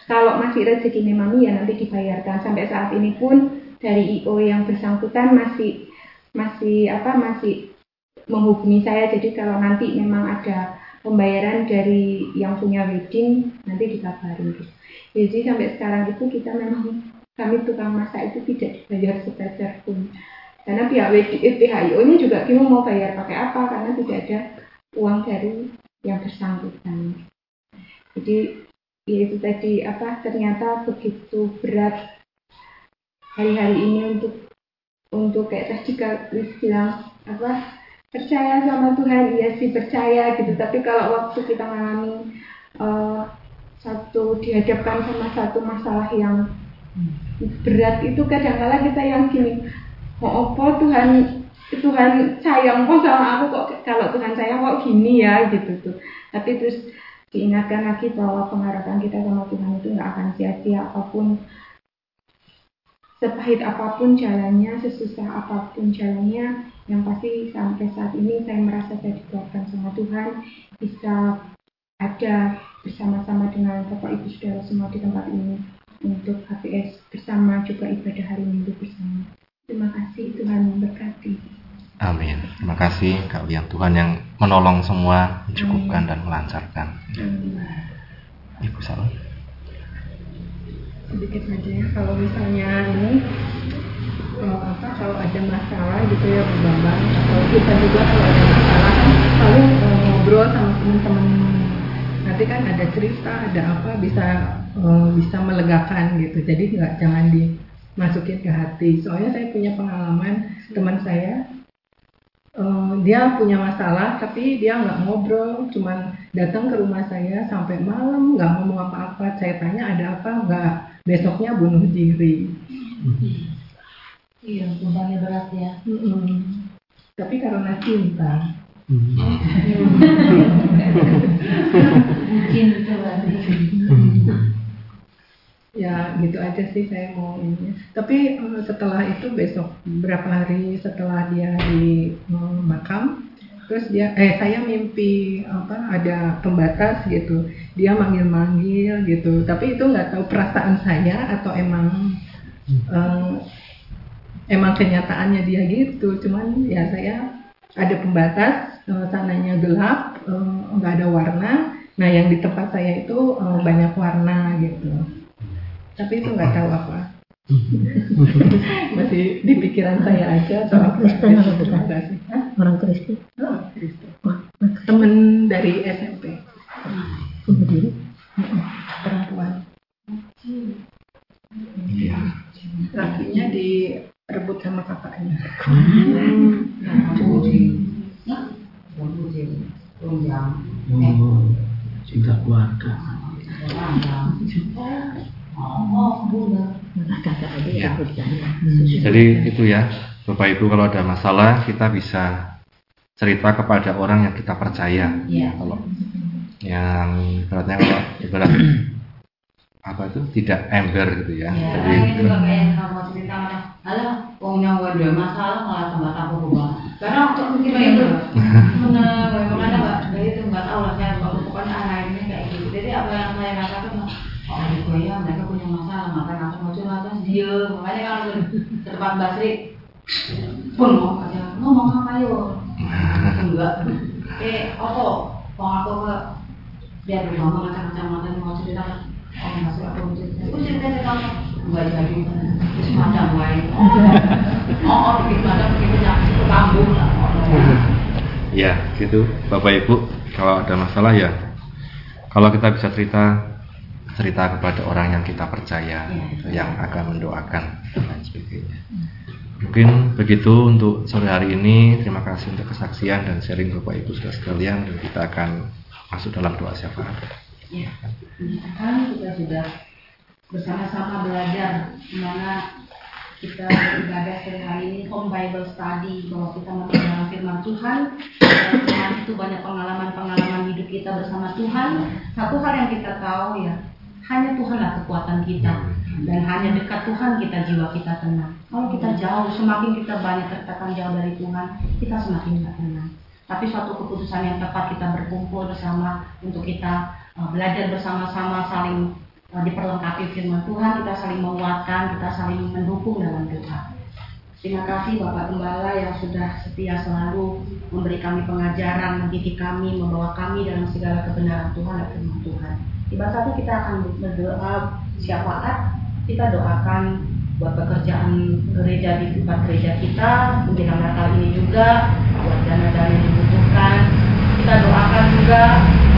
kalau masih rezeki mami ya nanti dibayarkan. Sampai saat ini pun dari IO yang bersangkutan masih masih apa masih menghubungi saya. Jadi kalau nanti memang ada pembayaran dari yang punya wedding nanti dikabarin jadi sampai sekarang itu kita memang kami tukang masak itu tidak dibayar sepeser pun. Karena pihak WDI, pihak IO nya juga bingung mau bayar pakai apa karena tidak ada uang dari yang bersangkutan. Jadi ya itu tadi. Apa? Ternyata begitu berat hari-hari ini untuk untuk kayak tadi Kak bilang apa? Percaya sama Tuhan. Iya sih percaya gitu. Tapi kalau waktu kita mengalami uh, satu dihadapkan sama satu masalah yang berat itu kadang-kala kita yang gini mau apa Tuhan Tuhan sayang kok sama aku? Kok kalau Tuhan sayang kok gini ya? Gitu tuh. Tapi terus diingatkan lagi bahwa pengharapan kita sama Tuhan itu nggak akan sia-sia apa pun sepahit apa pun jalannya, sesusah apa pun jalannya, yang pasti sampai saat ini saya merasa saya dikuatkan sama Tuhan, bisa ada bersama-sama dengan Bapak Ibu Saudara semua di tempat ini untuk HPS bersama juga ibadah hari Minggu bersama. Terima kasih Tuhan memberkati. Amin. Terima kasih kalian Tuhan yang menolong semua, mencukupkan dan melancarkan. Amin. Ibu Salon. Sedikit saja ya, kalau misalnya ini kalau apa kalau ada masalah gitu ya Bu Bambang atau kita juga kalau ada masalah kan selalu uh, ngobrol sama teman-teman nanti kan ada cerita ada apa bisa uh, bisa melegakan gitu jadi nggak jangan di masukin ke hati. Soalnya saya punya pengalaman teman saya, uh, dia punya masalah tapi dia nggak ngobrol, cuman datang ke rumah saya sampai malam nggak ngomong apa-apa. Saya tanya ada apa nggak, besoknya bunuh diri. Iya, bebannya berat ya. Mm -mm. Tapi karena cinta. Mungkin itu berarti ya gitu aja sih saya mau ini. Tapi uh, setelah itu besok berapa hari setelah dia di uh, makam terus dia eh saya mimpi apa ada pembatas gitu. Dia manggil-manggil gitu. Tapi itu nggak tahu perasaan saya atau emang uh, emang kenyataannya dia gitu. Cuman ya saya ada pembatas uh, sananya gelap nggak uh, ada warna. Nah yang di tempat saya itu uh, banyak warna gitu tapi itu nggak tahu apa. Masih di pikiran saya aja atau orang Kristen. Atau bukan orang Kristen. Oh, Kristen. Temen dari SMP bunuh diri. Perempuan. Iya. Lakinya direbut sama kakaknya. Hmm. nah, jam Oh, cinta keluarga. Ya. Jadi itu ya, Bapak Ibu kalau ada masalah kita bisa cerita kepada orang yang kita percaya. Iya. Kalau yang ibaratnya kalau ibarat apa itu tidak ember gitu ya. Ya, Jadi itu kayak yang kamu cerita mana? Alah, gua ada masalah malah tambah tambah berubah. Karena untuk mikir gitu, mana bagaimana mbak? Dari itu nggak tahu lah saya pokoknya anak ini kayak gitu. Jadi apa yang saya rasakan, oh itu ya mereka punya masalah, makanya aku mau curhat terus dia. Makanya kalau ke tempat Basri, pun mau aja ngomong apa yuk? Enggak. Eh, apa? Mau aku ke biar rumah macam-macam macam mau cerita oh masuk aku cerita. Aku cerita cerita enggak jadi. Semacam lain. Oh oh begitu ada begitu nyampe ke kampung lah. Ya gitu. Bapak Ibu kalau ada masalah ya. Kalau kita bisa cerita cerita kepada orang yang kita percaya gitu, yang akan mendoakan dan sebagainya. Mungkin begitu untuk sore hari ini. Terima kasih untuk kesaksian dan sharing Bapak Ibu sudah sekalian. Dan kita akan masuk dalam doa syafaat. Ya, kan kita sudah bersama-sama belajar gimana kita beribadah sore hari ini. Home Bible study bahwa kita mendengar firman Tuhan. Dan Tuhan itu banyak pengalaman-pengalaman hidup kita bersama Tuhan. Satu hal yang kita tahu ya hanya Tuhanlah kekuatan kita. Dan hanya dekat Tuhan kita jiwa kita tenang. Kalau kita jauh semakin kita banyak tertekan jauh dari Tuhan kita semakin tidak tenang. Tapi suatu keputusan yang tepat kita berkumpul bersama untuk kita uh, belajar bersama-sama saling uh, diperlengkapi firman Tuhan, kita saling menguatkan, kita saling mendukung dalam doa. Terima kasih Bapak Gembala yang sudah setia selalu memberi kami pengajaran, mendidik kami, membawa kami dalam segala kebenaran Tuhan dan firman Tuhan. Tiba satu kita akan berdoa syafaat, kita doakan buat pekerjaan gereja di tempat gereja kita, menjelang Natal ini juga, buat dana-dana yang dibutuhkan. Kita doakan juga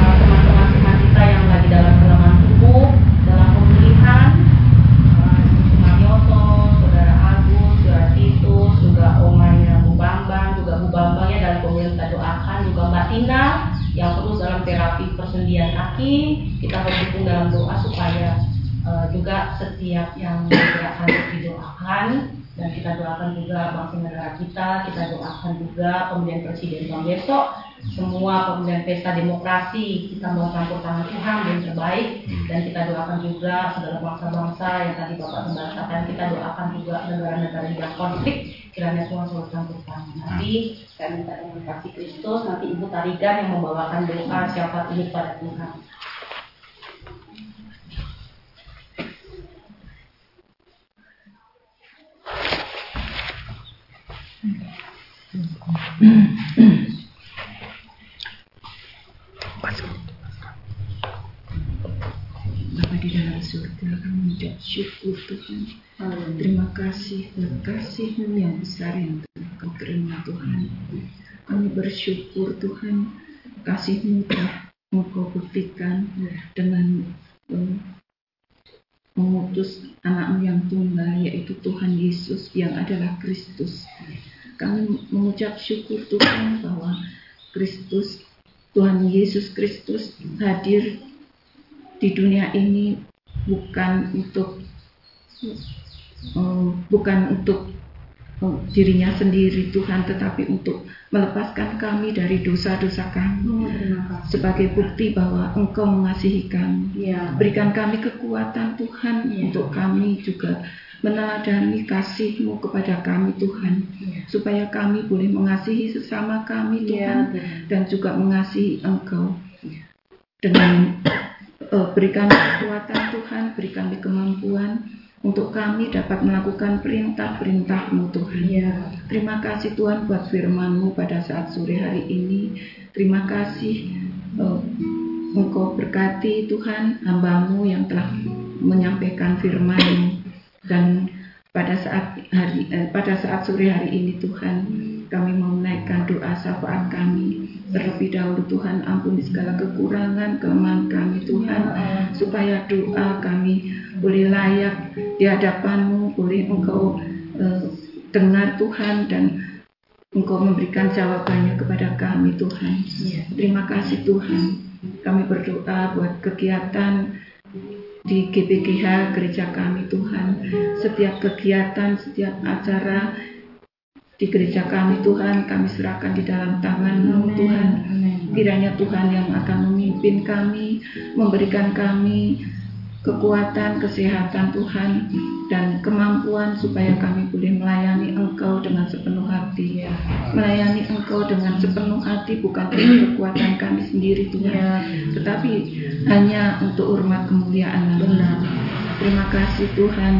uh, teman-teman teman kita yang lagi dalam kelemahan tubuh, dalam pemulihan, uh, Marioso, Saudara Agus, Saudara Titus, juga omanya Bu Bambang, juga Bu Bambang ya dalam pemulihan kita doakan, juga Mbak Tina yang terus dalam terapi persendian kaki, kita berdukung dalam doa supaya uh, juga setiap yang harus didoakan. Dan kita doakan juga bangsa negara kita, kita doakan juga pemilihan presiden tahun besok, semua pemilihan pesta demokrasi kita mau campur tangan Tuhan yang terbaik. Dan kita doakan juga segala bangsa-bangsa yang tadi Bapak katakan kita doakan juga negara-negara yang konflik kiranya Tuhan selalu campur tangan. Nanti saya minta kasih Kristus, nanti Ibu Tarigan yang membawakan doa syafaat ini pada Tuhan. Bapa di dalam surga, kami mengucap syukur Tuhan. Terima kasih kasih-Mu yang besar yang telah kau terima Tuhan. Kami bersyukur Tuhan, kasih-Mu telah Engkau buktikan dengan eh, mengutus anakmu yang tunggal yaitu Tuhan Yesus yang adalah Kristus. Kami mengucap syukur Tuhan bahwa Kristus, Tuhan Yesus Kristus hadir di dunia ini bukan untuk eh, bukan untuk dirinya sendiri Tuhan tetapi untuk melepaskan kami dari dosa-dosa kami. Sebagai bukti bahwa Engkau mengasihi kami. Ya. berikan kami kekuatan Tuhan untuk kami juga meneladani kasih-Mu kepada kami Tuhan. Supaya kami boleh mengasihi sesama kami Tuhan dan juga mengasihi Engkau. Dengan eh, berikan kekuatan Tuhan berikan kemampuan untuk kami dapat melakukan perintah-perintah-Mu Tuhan. Terima kasih Tuhan buat firman-Mu pada saat sore hari ini. Terima kasih eh, Engkau berkati Tuhan hamba-Mu yang telah menyampaikan firman dan pada saat hari eh, pada saat sore hari ini Tuhan kami mau menaikkan doa syafaat kami terlebih dahulu Tuhan ampuni segala kekurangan kelemahan kami Tuhan supaya doa kami boleh layak di hadapan-Mu boleh Engkau eh, dengar Tuhan dan Engkau memberikan jawabannya kepada kami Tuhan. Terima kasih Tuhan. Kami berdoa buat kegiatan di GBGH gereja kami Tuhan. Setiap kegiatan, setiap acara di gereja kami Tuhan, kami serahkan di dalam tangan Tuhan. Kiranya Tuhan yang akan memimpin kami, memberikan kami kekuatan, kesehatan Tuhan, dan kemampuan supaya kami boleh melayani Engkau dengan sepenuh hati. Ya. Melayani Engkau dengan sepenuh hati bukan untuk kekuatan kami sendiri Tuhan, tetapi hanya untuk hormat kemuliaan benar. Terima kasih Tuhan,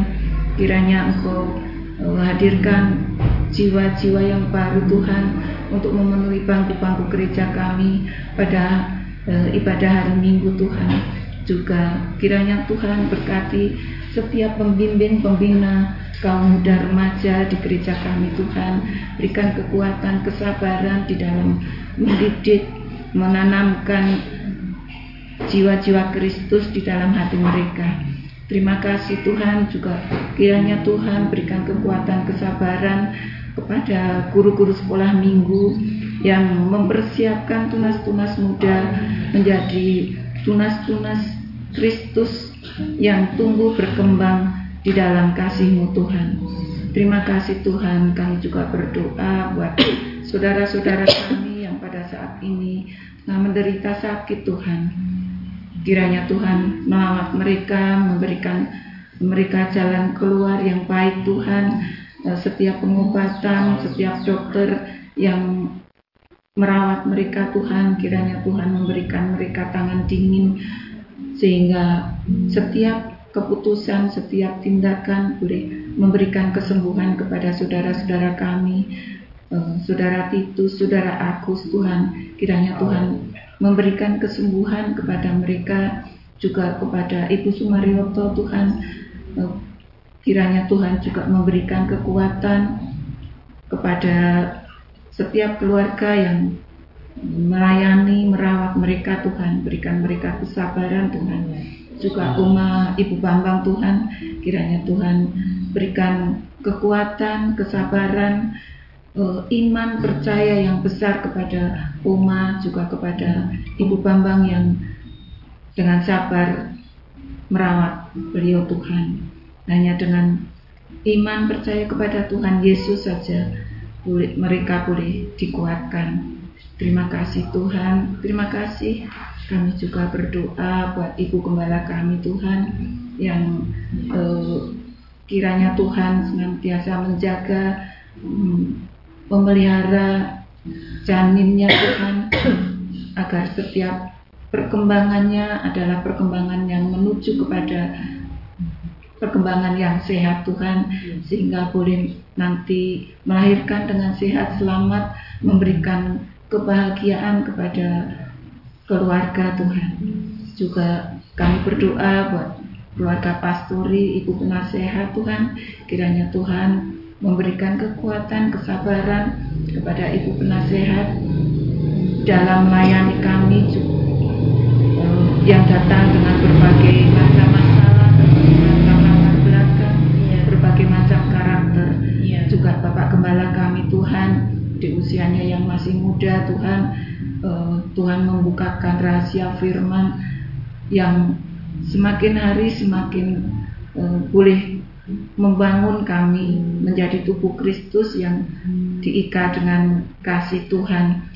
kiranya Engkau uh, hadirkan jiwa-jiwa yang baru Tuhan untuk memenuhi bangku-bangku gereja kami pada uh, ibadah hari Minggu Tuhan juga kiranya Tuhan berkati setiap pembimbing pembina kaum muda remaja di gereja kami Tuhan. Berikan kekuatan kesabaran di dalam mendidik menanamkan jiwa-jiwa Kristus di dalam hati mereka. Terima kasih Tuhan. Juga kiranya Tuhan berikan kekuatan kesabaran kepada guru-guru sekolah minggu yang mempersiapkan tunas-tunas muda menjadi tunas-tunas Kristus yang tumbuh berkembang di dalam kasih-Mu Tuhan. Terima kasih Tuhan, kami juga berdoa buat saudara-saudara kami yang pada saat ini telah menderita sakit Tuhan. Kiranya Tuhan melawat mereka, memberikan mereka jalan keluar yang baik Tuhan. Setiap pengobatan, setiap dokter yang merawat mereka Tuhan, kiranya Tuhan memberikan mereka tangan dingin sehingga setiap keputusan, setiap tindakan boleh memberikan kesembuhan kepada saudara-saudara kami, eh, saudara Titus, saudara Agus, Tuhan. Kiranya Tuhan memberikan kesembuhan kepada mereka, juga kepada Ibu Sumarioto, Tuhan. Eh, kiranya Tuhan juga memberikan kekuatan kepada setiap keluarga yang melayani, merawat mereka Tuhan, berikan mereka kesabaran Tuhan. Juga Uma Ibu Bambang Tuhan, kiranya Tuhan berikan kekuatan, kesabaran, eh, iman, percaya yang besar kepada Uma, juga kepada Ibu Bambang yang dengan sabar merawat beliau Tuhan. Hanya dengan iman percaya kepada Tuhan Yesus saja boleh, mereka boleh dikuatkan. Terima kasih Tuhan, terima kasih. Kami juga berdoa buat Ibu Gembala kami Tuhan yang eh, kiranya Tuhan senantiasa menjaga, hmm, memelihara janinnya Tuhan agar setiap perkembangannya adalah perkembangan yang menuju kepada perkembangan yang sehat Tuhan sehingga boleh nanti melahirkan dengan sehat selamat memberikan kebahagiaan kepada keluarga Tuhan. Juga kami berdoa buat keluarga pasturi, ibu penasehat Tuhan, kiranya Tuhan memberikan kekuatan, kesabaran kepada ibu penasehat dalam melayani kami eh, yang datang dengan berbagai macam macam karakter. Juga Bapak Gembala kami Tuhan di usianya yang masih muda Tuhan uh, Tuhan membukakan rahasia firman yang semakin hari semakin uh, boleh membangun kami menjadi tubuh Kristus yang diikat dengan kasih Tuhan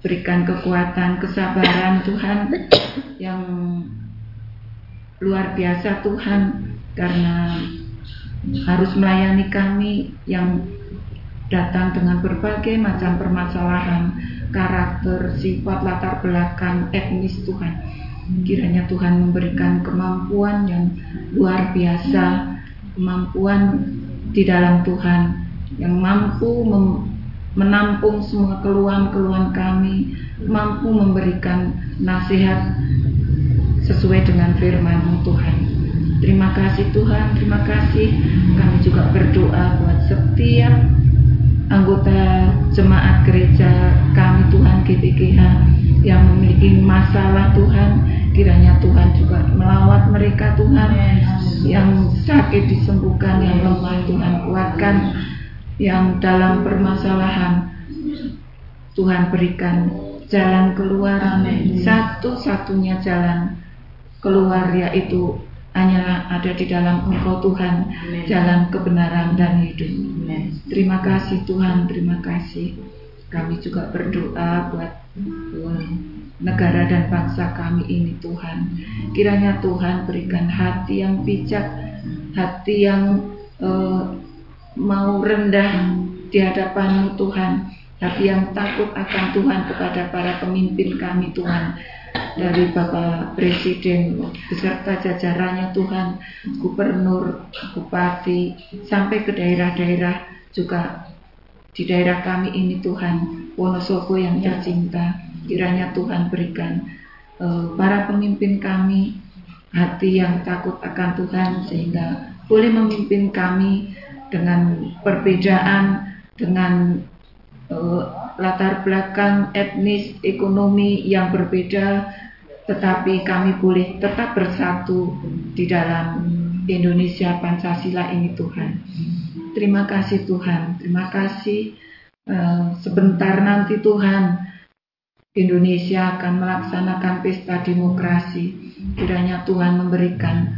berikan kekuatan kesabaran Tuhan yang luar biasa Tuhan karena harus melayani kami yang datang dengan berbagai macam permasalahan, karakter, sifat, latar belakang, etnis Tuhan. Kiranya Tuhan memberikan kemampuan yang luar biasa, kemampuan di dalam Tuhan yang mampu menampung semua keluhan-keluhan kami, mampu memberikan nasihat sesuai dengan firman Tuhan. Terima kasih Tuhan, terima kasih. Kami juga berdoa buat setiap anggota jemaat gereja kami Tuhan GPGH yang memiliki masalah Tuhan. Kiranya Tuhan juga melawat mereka Tuhan yang sakit disembuhkan yang lemah Tuhan kuatkan yang dalam permasalahan. Tuhan berikan jalan keluar satu-satunya jalan keluar yaitu hanyalah ada di dalam Engkau Tuhan jalan kebenaran dan hidup. Terima kasih Tuhan, terima kasih. Kami juga berdoa buat Tuhan, negara dan bangsa kami ini Tuhan. Kiranya Tuhan berikan hati yang bijak, hati yang uh, mau rendah di hadapan Tuhan, tapi yang takut akan Tuhan kepada para pemimpin kami Tuhan dari Bapak Presiden beserta jajarannya Tuhan, Gubernur, Bupati, sampai ke daerah-daerah juga. Di daerah kami ini Tuhan, Wonosobo yang tercinta, kiranya Tuhan berikan uh, para pemimpin kami hati yang takut akan Tuhan sehingga boleh memimpin kami dengan perbedaan, dengan latar belakang etnis, ekonomi yang berbeda, tetapi kami boleh tetap bersatu di dalam Indonesia Pancasila ini Tuhan. Terima kasih Tuhan, terima kasih uh, sebentar nanti Tuhan Indonesia akan melaksanakan pesta demokrasi. Kiranya Tuhan memberikan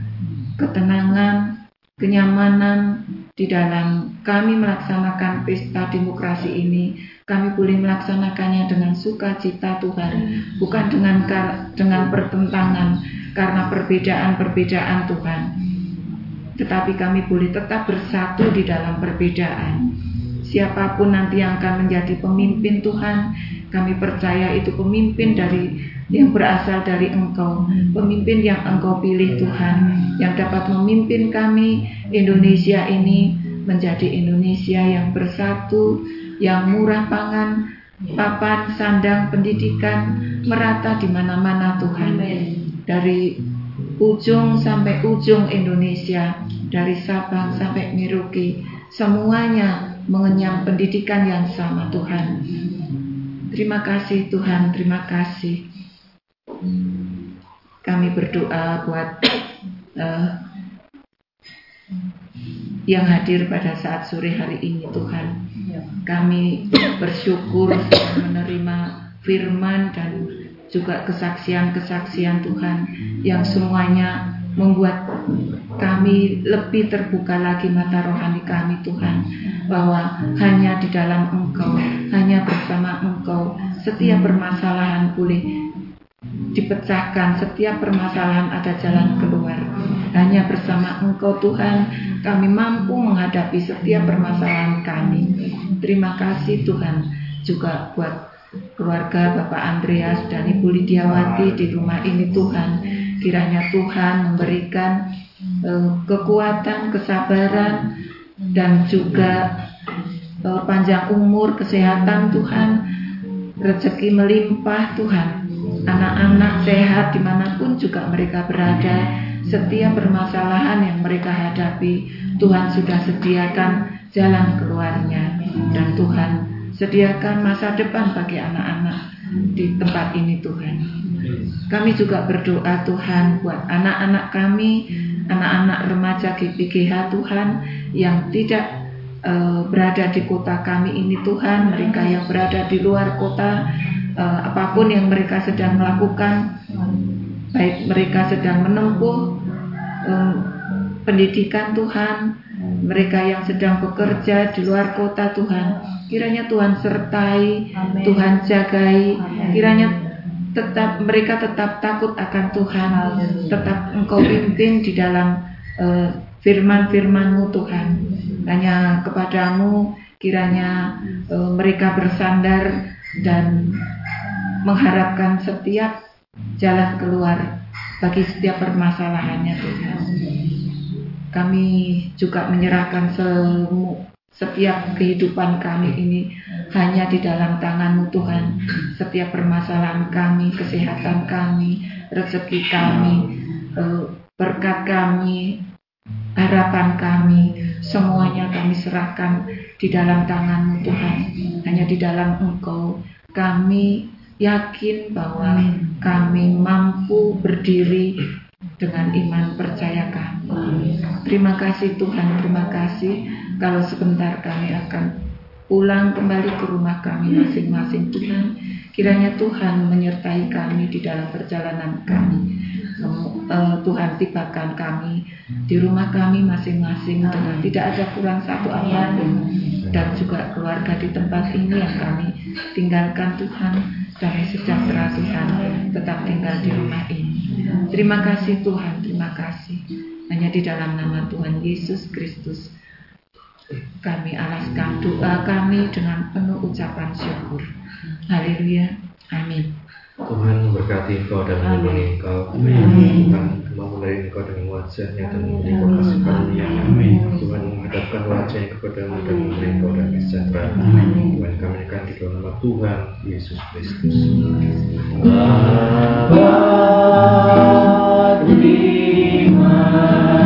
ketenangan, kenyamanan di dalam kami melaksanakan pesta demokrasi ini. Kami boleh melaksanakannya dengan sukacita Tuhan, bukan dengan dengan pertentangan karena perbedaan-perbedaan Tuhan. Tetapi kami boleh tetap bersatu di dalam perbedaan. Siapa pun nanti yang akan menjadi pemimpin Tuhan, kami percaya itu pemimpin dari yang berasal dari Engkau, pemimpin yang Engkau pilih Tuhan, yang dapat memimpin kami Indonesia ini menjadi Indonesia yang bersatu, yang murah pangan, papan, sandang, pendidikan merata di mana-mana Tuhan. Dari ujung sampai ujung Indonesia, dari Sabang sampai Merauke, semuanya mengenyam pendidikan yang sama Tuhan. Terima kasih Tuhan, terima kasih. Kami berdoa buat uh, yang hadir pada saat sore hari ini Tuhan. Kami bersyukur menerima firman dan juga kesaksian-kesaksian Tuhan yang semuanya membuat kami lebih terbuka lagi mata rohani kami Tuhan bahwa hanya di dalam Engkau, hanya bersama Engkau setiap permasalahan boleh dipecahkan, setiap permasalahan ada jalan keluar. Hanya bersama Engkau Tuhan kami mampu menghadapi setiap permasalahan kami. Terima kasih Tuhan juga buat keluarga Bapak Andreas dan Ibu Lidiawati di rumah ini Tuhan. Kiranya Tuhan memberikan uh, kekuatan, kesabaran dan juga uh, panjang umur, kesehatan Tuhan, rezeki melimpah Tuhan anak-anak sehat di mana pun juga mereka berada. Setiap permasalahan yang mereka hadapi Tuhan sudah sediakan jalan keluarnya. Dan Tuhan sediakan masa depan bagi anak-anak di tempat ini Tuhan. Kami juga berdoa Tuhan buat anak-anak kami anak-anak remaja GPGH Tuhan yang tidak uh, berada di kota kami ini Tuhan. Mereka yang berada di luar kota uh, apa pun yang mereka sedang melakukan, baik mereka sedang menempuh um, pendidikan Tuhan, mereka yang sedang bekerja di luar kota Tuhan, kiranya Tuhan sertai, Amen. Tuhan jagai, Amen. kiranya tetap mereka tetap takut akan Tuhan, Amen. tetap Engkau pimpin di dalam uh, firman-firmanmu Tuhan. Hanya kepadamu kiranya uh, mereka bersandar dan mengharapkan setiap jalan keluar bagi setiap permasalahannya Tuhan. Kami juga menyerahkan semu, setiap kehidupan kami ini hanya di dalam tanganmu Tuhan. Setiap permasalahan kami, kesehatan kami, rezeki kami, eh, berkat kami, harapan kami, semuanya kami serahkan di dalam tanganmu Tuhan. Hanya di dalam Engkau kami yakin bahwa kami mampu berdiri dengan iman percaya kami. Terima kasih Tuhan, terima kasih kalau sebentar kami akan pulang kembali ke rumah kami masing-masing Tuhan. Kiranya Tuhan menyertai kami di dalam perjalanan kami. Eh, Tuhan tibakan kami di rumah kami masing-masing dengan tidak ada kurang satu apa pun dan juga keluarga di tempat ini yang kami tinggalkan Tuhan damai sejahtera Tuhan tetap tinggal di rumah ini. Terima kasih Tuhan, terima kasih. Hanya di dalam nama Tuhan Yesus Kristus kami alaskan doa kami dengan penuh ucapan syukur. Haleluya. Amin. Tuhan memberkati engkau dan melindungi engkau. Tuhan memulai engkau dengan wajahnya dan engkau kasih karunia Tuhan menghadapkan wajahnya kepadamu dan memberi engkau damai sejahtera. Tuhan kami akan di dalam nama Tuhan Yesus Kristus. Bapa di mana